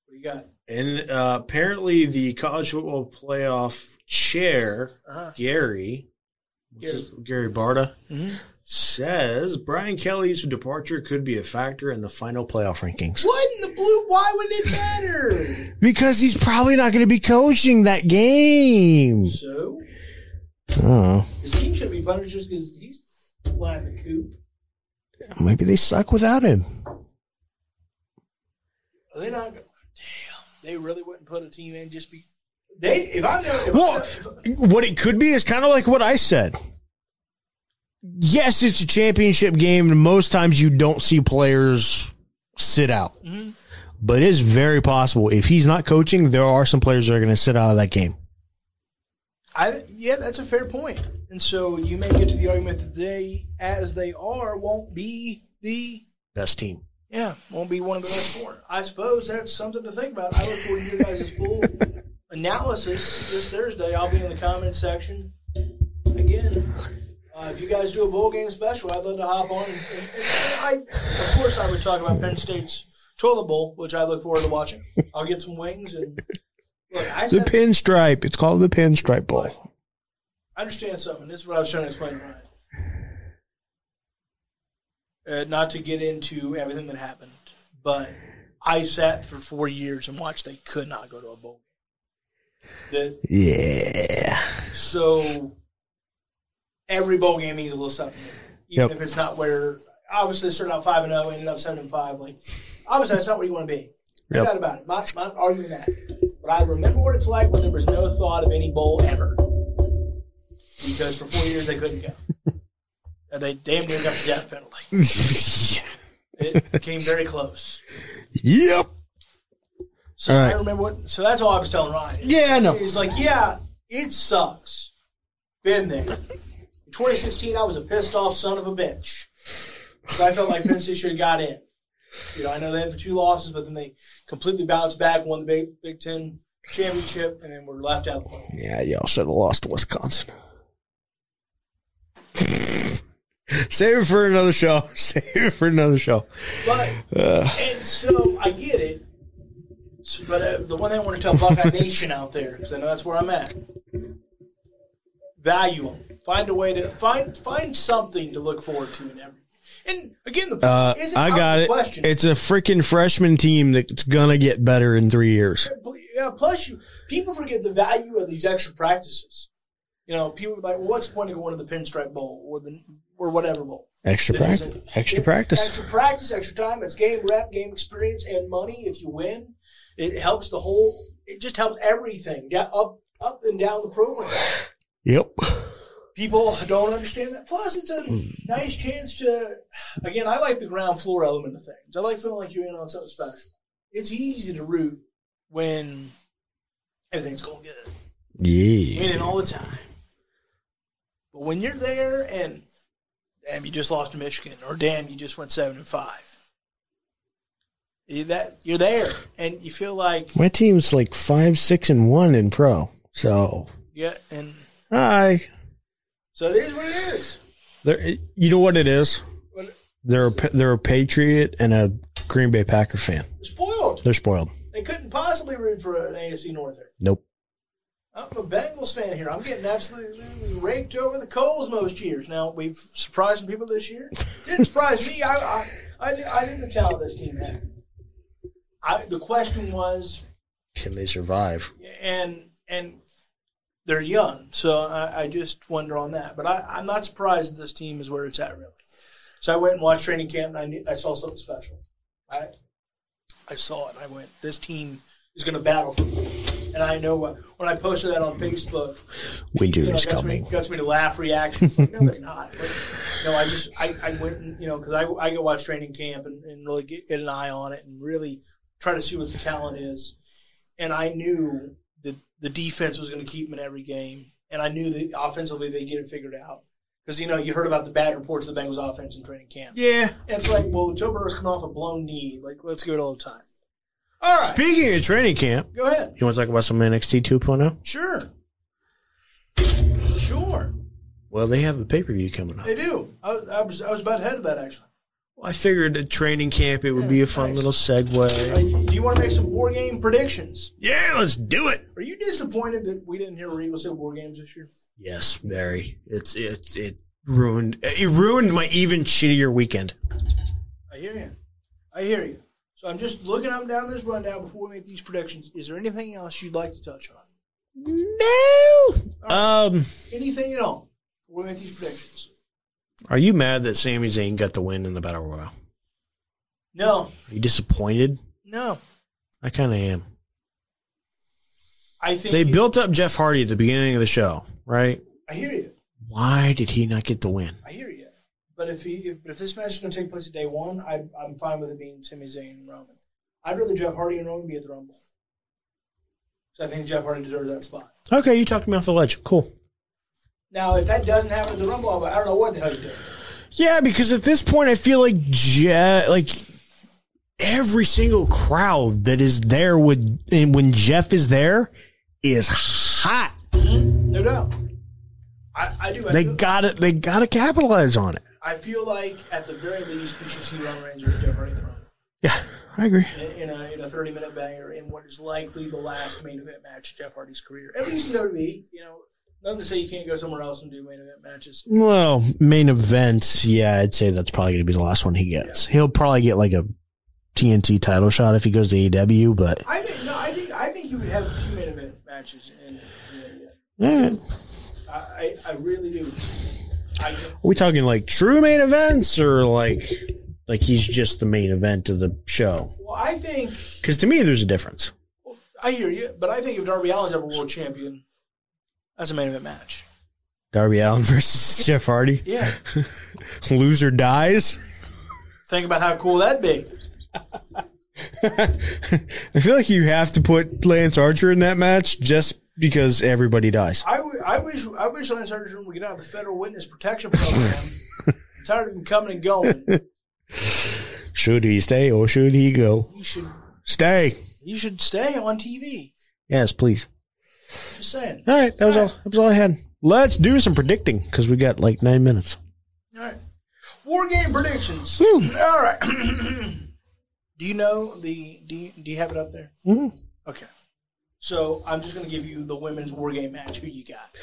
do you got? And uh, apparently, the college football playoff chair, Uh-huh. Gary, Gary. his- Gary Barta, Mhm. says Brian Kelly's departure could be a factor in the final playoff rankings. What in the blue? Why would it matter? Because he's probably not going to be coaching that game. so Oh, his team should be punished just because he's flying the coop. maybe they suck without him. They're not. They really wouldn't put a team in just be. They if I know. Well, what it could be is kind of like what I said. Yes, it's a championship game, and most times you don't see players sit out. Mm-hmm. But it is very possible if he's not coaching, there are some players that are going to sit out of that game. I yeah, that's a fair point. And so you may get to the argument that they, as they are, won't be the Best team. Yeah, won't be one of the best four. I suppose that's something to think about. I look forward to your guys' full analysis this Thursday. I'll be in the comments section again. Uh, if you guys do a bowl game special, I'd love to hop on. And, and, and I, of course, I would talk about Penn State's toilet bowl, which I look forward to watching. I'll get some wings and look. I The pinstripe. It's called the pinstripe bowl. I understand something. This is what I was trying to explain to Ryan. Uh, not to get into everything that happened, but I sat for four years and watched they could not go to a bowl game. The, Yeah. so every bowl game means a little something, even Yep. if it's not where. Obviously, they started out five and zero, ended up seven and five. Like, obviously, that's not where you want to be. No Yep. doubt about it. Not, not arguing that. But I remember what it's like when there was no thought of any bowl ever, because for four years they couldn't go. And they damn near got the death penalty. It came very close. yep. So All I right. remember what. So that's all I was telling Ryan. Yeah, I know. He's like, yeah, it sucks. Been there. In 2016, I was a pissed off son of a bitch. So I felt like Penn State should have got in. You know, I know they had the two losses, but then they completely bounced back, won the Big, Big Ten championship, and then were left out. Yeah, y'all should have lost to Wisconsin. Save it for another show. Save it for another show. But and so I get it. So- But uh, the one thing I want to tell Buckeye Nation out there, because I know that's where I'm at, value them. Find a way to find find something to look forward to in every. And again, the Uh, I got the it. Question. It's a freaking freshman team that's gonna get better in three years. yeah. Plus, you people forget the value of these extra practices. You know, people are like, well, what's the point of going to the Pinstripe Bowl or the or whatever bowl? Extra practice. Extra it- practice. Extra practice, extra time. It's game rep, game experience, and money if you win. It helps the whole. It just helps everything. Yeah, up, up and down the program. Yep. People don't understand that. Plus, it's a hmm. nice chance to. Again, I like the ground floor element of things. I like feeling like you're in on something special. It's easy to root when everything's going good, Yeah. winning all the time. But when you're there and damn, you just lost to Michigan, or damn, you just went seven and five. You, that you're there, and you feel like My team's like five, six, and one in pro. So, yeah, and hi. so it is what it is. They're, you know what it is? Well, They're a, they're a Patriot and a Green Bay Packer fan. spoiled. They're spoiled. They couldn't possibly root for an AFC North there. Nope. I'm a Bengals fan here. I'm getting absolutely raked over the coals most years. Now we've surprised some people this year. Didn't surprise me. I I, I, I the talent this team had. I, the question was, Can they survive? and and they're young, so I, I just wonder on that. But I, I'm not surprised that this team is where it's at really. So I went and watched training camp, and I knew, I saw something special. I I saw it. and I went, this team is going to battle for me. And I know what, when I posted that on Facebook, Winter you know, is gets coming. me, gets me to laugh reactions. Like, no, they're not. But, no, I just I, I went and you know because I I go watch training camp and, and really get, get an eye on it and really try to see what the talent is. And I knew that the defense was going to keep them in every game, and I knew that offensively they get it figured out. Because you know you heard about the bad reports of the Bengals offense in training camp. Yeah. And it's like, well, Joe Burrow's coming off a blown knee. Like, let's give it all the time. All right, Speaking of training camp, go ahead. you want to talk about some NXT 2.0? Sure. Sure. Well, they have a pay per view coming up. They do. I, was- I was I was about ahead of that actually. I figured at training camp it would be a fun Nice. little Uh, segue. you- do you want to make some war game predictions? Yeah, let's do it. Are you disappointed that we didn't hear Regal say war games this year? Yes, very. It's it it ruined it ruined my even shittier weekend. I hear you. I hear you. So I'm just looking up and down this rundown before we make these predictions. Is there anything else you'd like to touch on? No. Um, Anything at all before we make these predictions? are you mad that Sami Zayn got the win in the battle royal? No. Are you disappointed? No. I kind of am. I think They it- built up Jeff Hardy at the beginning of the show, right? I hear you. Why did he not get the win? I hear you. But if he, if, if this match is going to take place at day one, I, I'm fine with it being Sami Zayn and Roman. I'd rather Jeff Hardy and Roman be at the Rumble. So I think Jeff Hardy deserves that spot. Okay, you talked me off the ledge. Cool. Now, if that doesn't happen at the Rumble, I don't know what the hell you do. Yeah, because at this point, I feel like Je- like every single crowd that is there would, and when Jeff is there, is hot. Mm-hmm. No doubt. I, I do. I They got it. They got to capitalize on it. I feel like at the very least we should see versus Jeff Hardy at the Rumble. Yeah, I agree. in, in a in a thirty minute banger in what is likely the last main event match of Jeff Hardy's career. At least in WWE, you know, nothing to say you can't go somewhere else and do main event matches. Well, main event, yeah, I'd say that's probably going to be the last one he gets. He'll probably get like a TNT title shot if he goes to AEW, but I think no, I think I think you would have a few main event matches in. in eh, I, I I really do. Are we talking like true main events or like like he's just the main event of the show? well, I think Because to me, there's a difference. I hear you, but I think if Darby Allin's ever world champion, that's a main event match. Darby Allin versus Jeff Hardy. Yeah, Loser dies. think about how cool that'd be. I feel like you have to put Lance Archer in that match just because everybody dies. I, w- I wish I wish Lance Archer would get out of the federal witness protection program. I'm tired of him coming and going. Should he stay or should he go? You should Stay. you should stay on TV. Yes, please. Just saying. All right, that was all. That was all I had. Let's do some predicting because we got like nine minutes. All right. War game predictions. Woo. All right. do you know the? Do you, do you have it up there? Mhm. Okay. So I'm just going to give you the women's war game match. Who you got?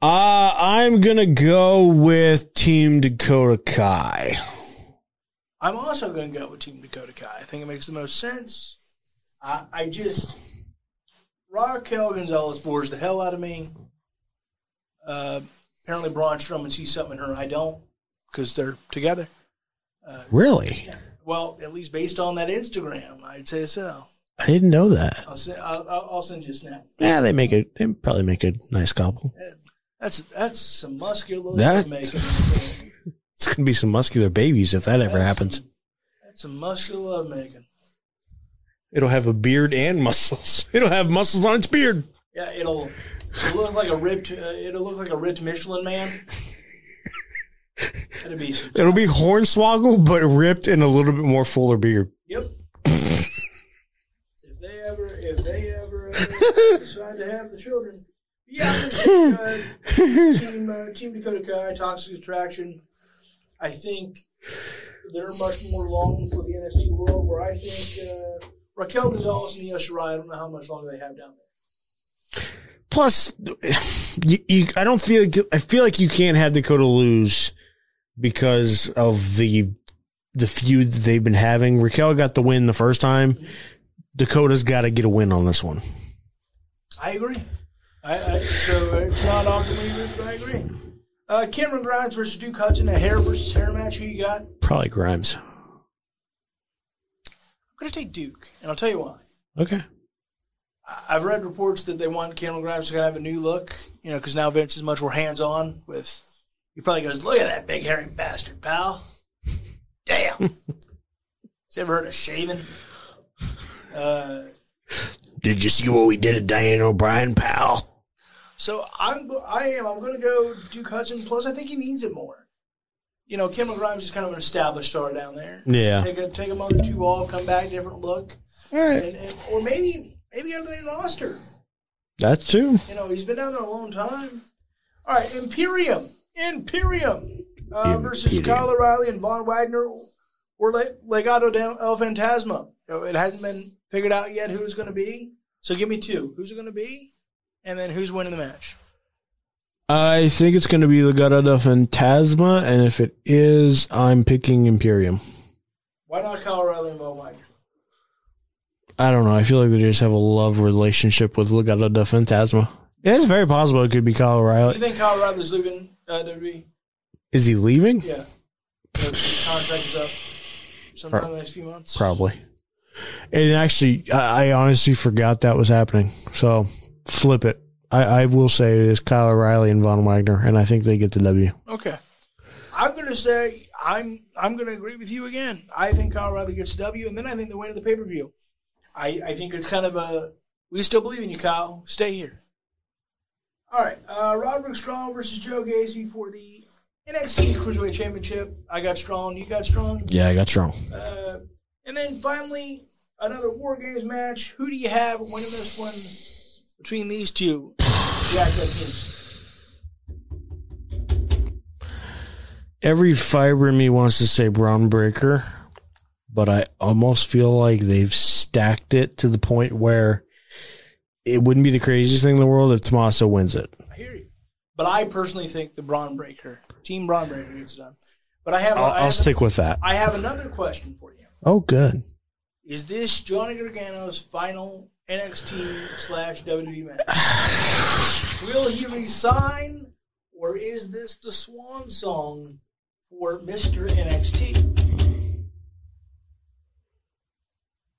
Uh, I'm gonna go with Team Dakota Kai. I'm also going to go with Team Dakota Kai. I think it makes the most sense. I, I just Raquel Gonzalez bores the hell out of me. Uh, apparently, Braun Strowman sees something in her. I don't because they're together. Really? Well, at least based on that Instagram, I'd say so. I didn't know that. I'll send, I'll, I'll send you a snap. Yeah, they make a. They probably make a nice couple. That's that's some muscular That- love making. It's gonna be some muscular babies if that ever happens. That's some muscular love making. It'll have a beard and muscles. It'll have muscles on its beard. Yeah, it'll, it'll look like a ripped. Uh, it'll look like a ripped Michelin man. It'll be. Some, It'll be hornswoggle, but ripped and a little bit more fuller beard. yep. if they ever, if they ever uh, decide to have the children, yeah, I'm gonna take, uh, team uh, Team Dakota Kai, Toxic Attraction. I think they're much more long for the NXT world. Where I think uh, Raquel Gonzalez and Io Shirai. I don't know how much longer they have down there. Plus, you, you, I don't feel like I feel like you can't have Dakota lose because of the the feud that they've been having. Raquel got the win the first time. Dakota's got to get a win on this one. I agree. I, I so it's not off the me, but I agree. Uh, Cameron Grimes versus Duke Hudson, a hair versus hair match. Who you got? Probably Grimes. I'm gonna take Duke, and I'll tell you why. Okay. I've read reports that they want Cameron Grimes to kind of have a new look, you know, because now Vince is much more hands on. With he probably goes, "Look at that big hairy bastard, pal! Damn! Has ever heard of shaving?" Uh, Did you see what we did at Diane O'Brien, pal? So I'm I am I'm going to go Duke Hudson. Plus, I think he needs it more. You know, Cameron Grimes is kind of an established star down there. Yeah. Take a take a month or two off, come back, different look, All right. and, and or maybe maybe go to the main roster. That's true. You know, he's been down there a long time. All right, Imperium, Imperium, uh, versus Kyle O'Reilly and Von Wagner or Le- Legado del El Fantasma. You know, it hasn't been figured out yet who's going to be. So give me two. Who's it going to be? And then who's winning the match? I think it's going to be Legado del Fantasma, and if it is, I'm picking Imperium. Why not Kyle Riley and Von Wagner? I don't know. I feel like they just have a love relationship with Legado del Fantasma. It's very possible it could be Kyle Do you think Kyle O'Reilly's leaving uh, WWE? Is he leaving? Yeah. His contract is up sometime in the next few months. Probably. And actually, I, I honestly forgot that was happening. So flip it. I, I will say it is Kyle O'Reilly and Von Wagner, and I think they get the W. Okay. I'm going to say I'm I'm going to agree with you again. I think Kyle O'Reilly gets a W, and then I think they win the pay per view. I, I think it's kind of a we still believe in you, Kyle. Stay here. All right, uh, Roderick Strong versus Joe Gacy for the NXT Cruiserweight Championship. I got Strong. You got Strong. Yeah, I got strong. Uh, and then finally, another War Games match. Who do you have winning this one between these two? Jack. Every fiber in me wants to say Bron Breakker, but I almost feel like they've stacked it to the point where it wouldn't be the craziest thing in the world if Tommaso wins it. I hear you. But I personally think the Bron Breakker, Team Bron Breakker gets it done. But I have, I'll, I have I'll stick with that. I have another question for you. Oh, good. Is this Johnny Gargano's final NXT slash WWE match? Will he resign, or is this the swan song for Mr. NXT?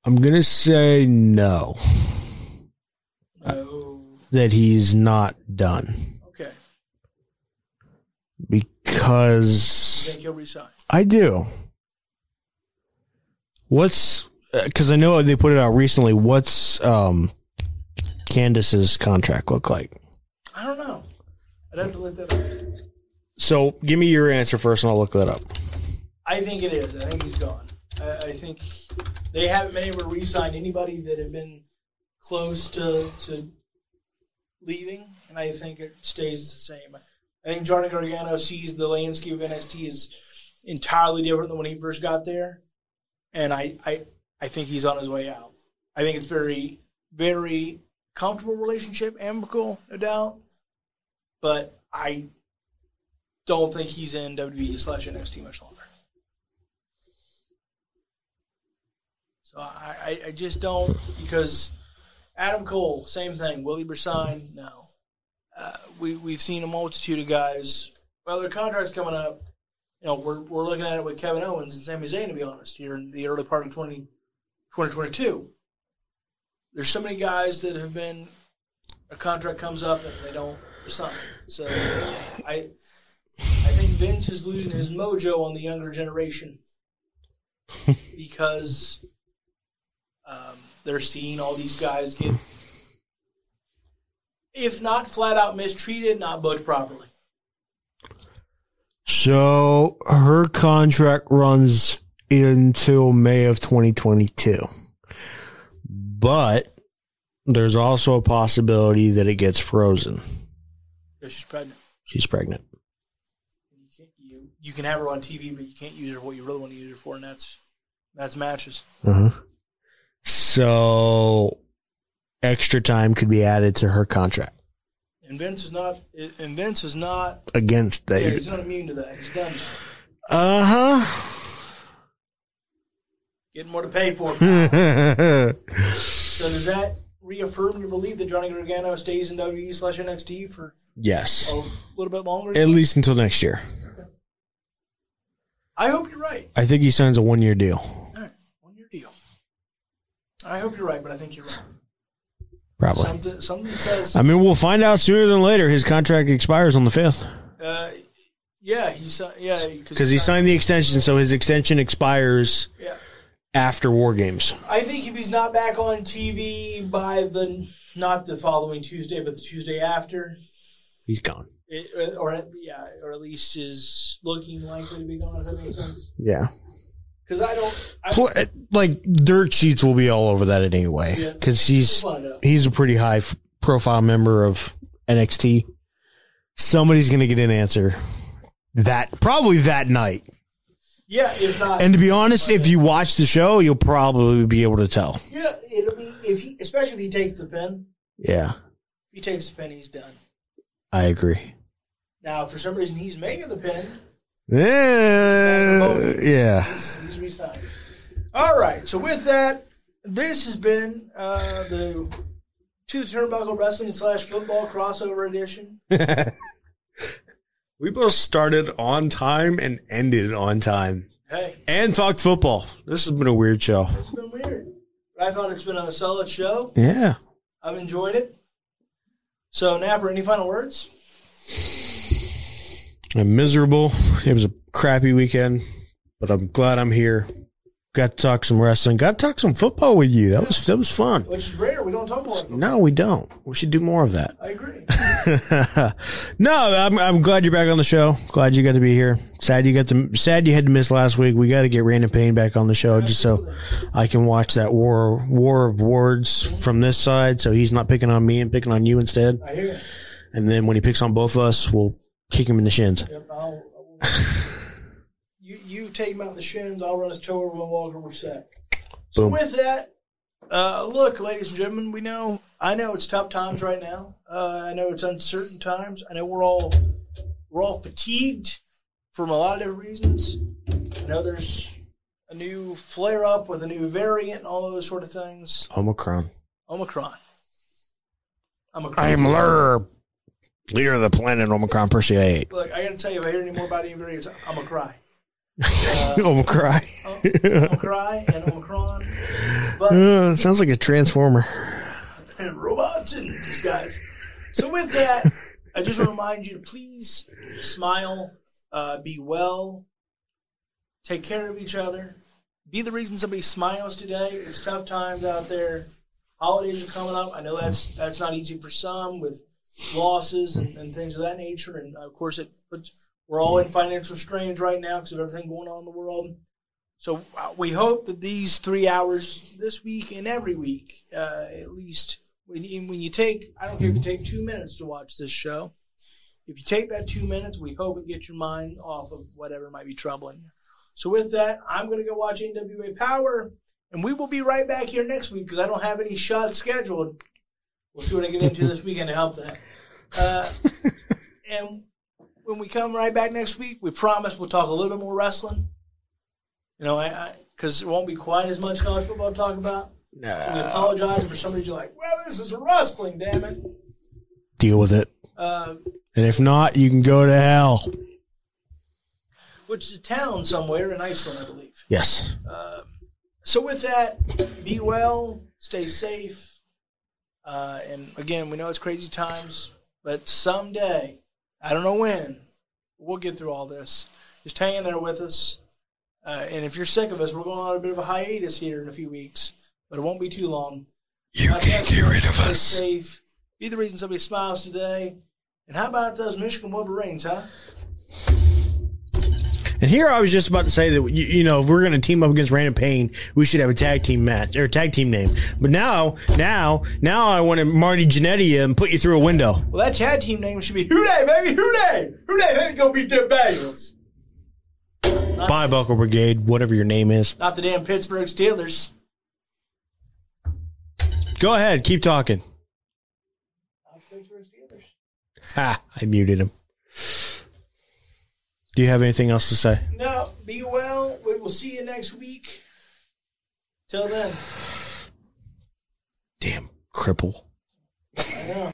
I'm gonna say no No. that he's not done Okay. because Think he'll resign. I do. What's because I know they put it out recently. What's um Candice's contract look like? I don't know. I'd have to look that up. So give me your answer first, and I'll look that up. I think it is. I think he's gone. I, I think they haven't been able to re-sign anybody that have been close to to leaving, and I think it stays the same. I think Johnny Gargano sees the landscape of NXT is entirely different than when he first got there, and I I, I think he's on his way out. I think it's very very comfortable relationship, amicable, no doubt, but I don't think he's in WWE slash NXT much longer. So I, I, just don't because Adam Cole, same thing. Will he resign? No. Uh, we we've seen a multitude of guys. Well, their contracts coming up. You know, we're we're looking at it with Kevin Owens and Sami Zayn. To be honest, here in the early part of 20, 2022. There's so many guys that have been a contract comes up and they don't resign. So I I think Vince is losing his mojo on the younger generation because um, they're seeing all these guys get, if not flat out mistreated, not booked properly. So her contract runs until May of 2022. But there's also a possibility that it gets frozen. She's pregnant. She's pregnant. You, can't, you, you can have her on TV, but you can't use her for what you really want to use her for, and that's that's matches. Uh-huh. So extra time could be added to her contract And Vince is not. And Vince is not. against Yeah, that. he's not immune to that. He's done. Uh huh. Getting more to pay for. so does that reaffirm your belief that Johnny Gargano stays in WWE slash NXT for yes. a little bit longer? At least until next year. I hope you're right. I think he signs a one year deal. All right, one year deal. I hope you're right, but I think you're right. Probably. Something, something says, I mean, we'll find out sooner than later. His contract expires on the 5th uh, yeah, he yeah, because he signed the extension. So his extension expires Yeah, after War Games. I think if he's not back on TV by the not the following Tuesday, but the Tuesday after, He's gone. it, or yeah, or at least is looking likely to be gone. If that makes sense. Yeah. Because I don't. I, eh, Like dirt sheets will be all over that anyway Yeah. because he's find out. he's a pretty high f- profile member of NXT. Somebody's gonna get an answer that probably that night. Yeah, if not, And to be honest, if you watch the show, you'll probably be able to tell. yeah, it'll be if he, especially if he takes the pin. Yeah, If he takes the pin, he's done. I agree. Now, for some reason he's making the pin. Yeah, yeah. He's, he's resigned. All right. So with that, this has been uh, the to the turnbuckle wrestling slash football crossover edition. We both started on time and ended on time Hey, and talked football. This has been a weird show. it's been weird, I thought it's been a solid show. Yeah. I've enjoyed it. So, Napper, any final words? I'm miserable. It was a crappy weekend, but I'm glad I'm here. Got to talk some wrestling. Got to talk some football with you. That was that was fun. Which is rare. We don't talk about it. No, we don't. We should do more of that. I agree. no, I'm I'm glad you're back on the show. Glad you got to be here. Sad you got to sad you had to miss last week. We got to get Random Pain back on the show just so I can watch that war war of words from this side. So he's not picking on me and picking on you instead. I hear you. And then when he picks on both of us, we'll kick him in the shins. Yep, I'll, I'll, you you take him out in the shins. I'll run his toe over and Walker. We're set. So Boom. with that, uh, look, ladies and gentlemen, we know. I know it's tough times right now. Uh, I know it's uncertain times. I know we're all we're all fatigued from a lot of different reasons. I know there's a new flare up with a new variant and all those sort of things. Omicron. Omicron. Omicron. I am Lrrr, leader of the planet Omicron Persei 8. Look, I gotta tell you, if I hear any more about any variants, I'm gonna cry. Omicron. I'm gonna cry and Omicron. But Uh, sounds like a transformer. and robots and these guys. So with that, I just want to remind you to please smile, uh, be well, take care of each other, be the reason somebody smiles today. It's tough times out there. Holidays are coming up. I know that's that's not easy for some with losses and, and things of that nature, and of course it puts. We're all in financial strains right now because of everything going on in the world. So uh, we hope that these three hours this week and every week, uh, at least when when you take, I don't care if you take two minutes to watch this show. If you take that two minutes, we hope it gets your mind off of whatever might be troubling you. So with that, I'm going to go watch NWA Power, and we will be right back here next week because I don't have any shots scheduled. We'll see what I get into this weekend to help that. Uh, and when we come right back next week, we promise we'll talk a little bit more wrestling. You know, I because it won't be quite as much college football to talk about. We apologize for some reason. Like, well, this is wrestling, damn it. Deal with it. Uh, And if not, you can go to hell. which is a town somewhere in Iceland, I believe. Yes. So with that, be well, stay safe, uh, and again, we know it's crazy times, but someday, I don't know when, we'll get through all this. Just hang in there with us. Uh, and if you're sick of us, we're going on a bit of a hiatus here in a few weeks, but it won't be too long. You can't get rid of us. Safe. Be the reason somebody smiles today. And how about those Michigan Wolverines, huh? And here I was just about to say that you, you know if we're going to team up against Random Pain, we should have a tag team match or tag team name. But now, now, now I want to Marty Jannetty and put you through a window. Well, that tag team name should be Who Dey, baby, Who Dey, Who Dey, baby, go beat the Bengals. Bye, Buckle Brigade, whatever your name is. Not the damn Pittsburgh Steelers. Go ahead, keep talking. Not Pittsburgh Steelers. Ha! I muted him. Do you have anything else to say? No, be well. We will see you next week. Till then. Damn cripple. I know.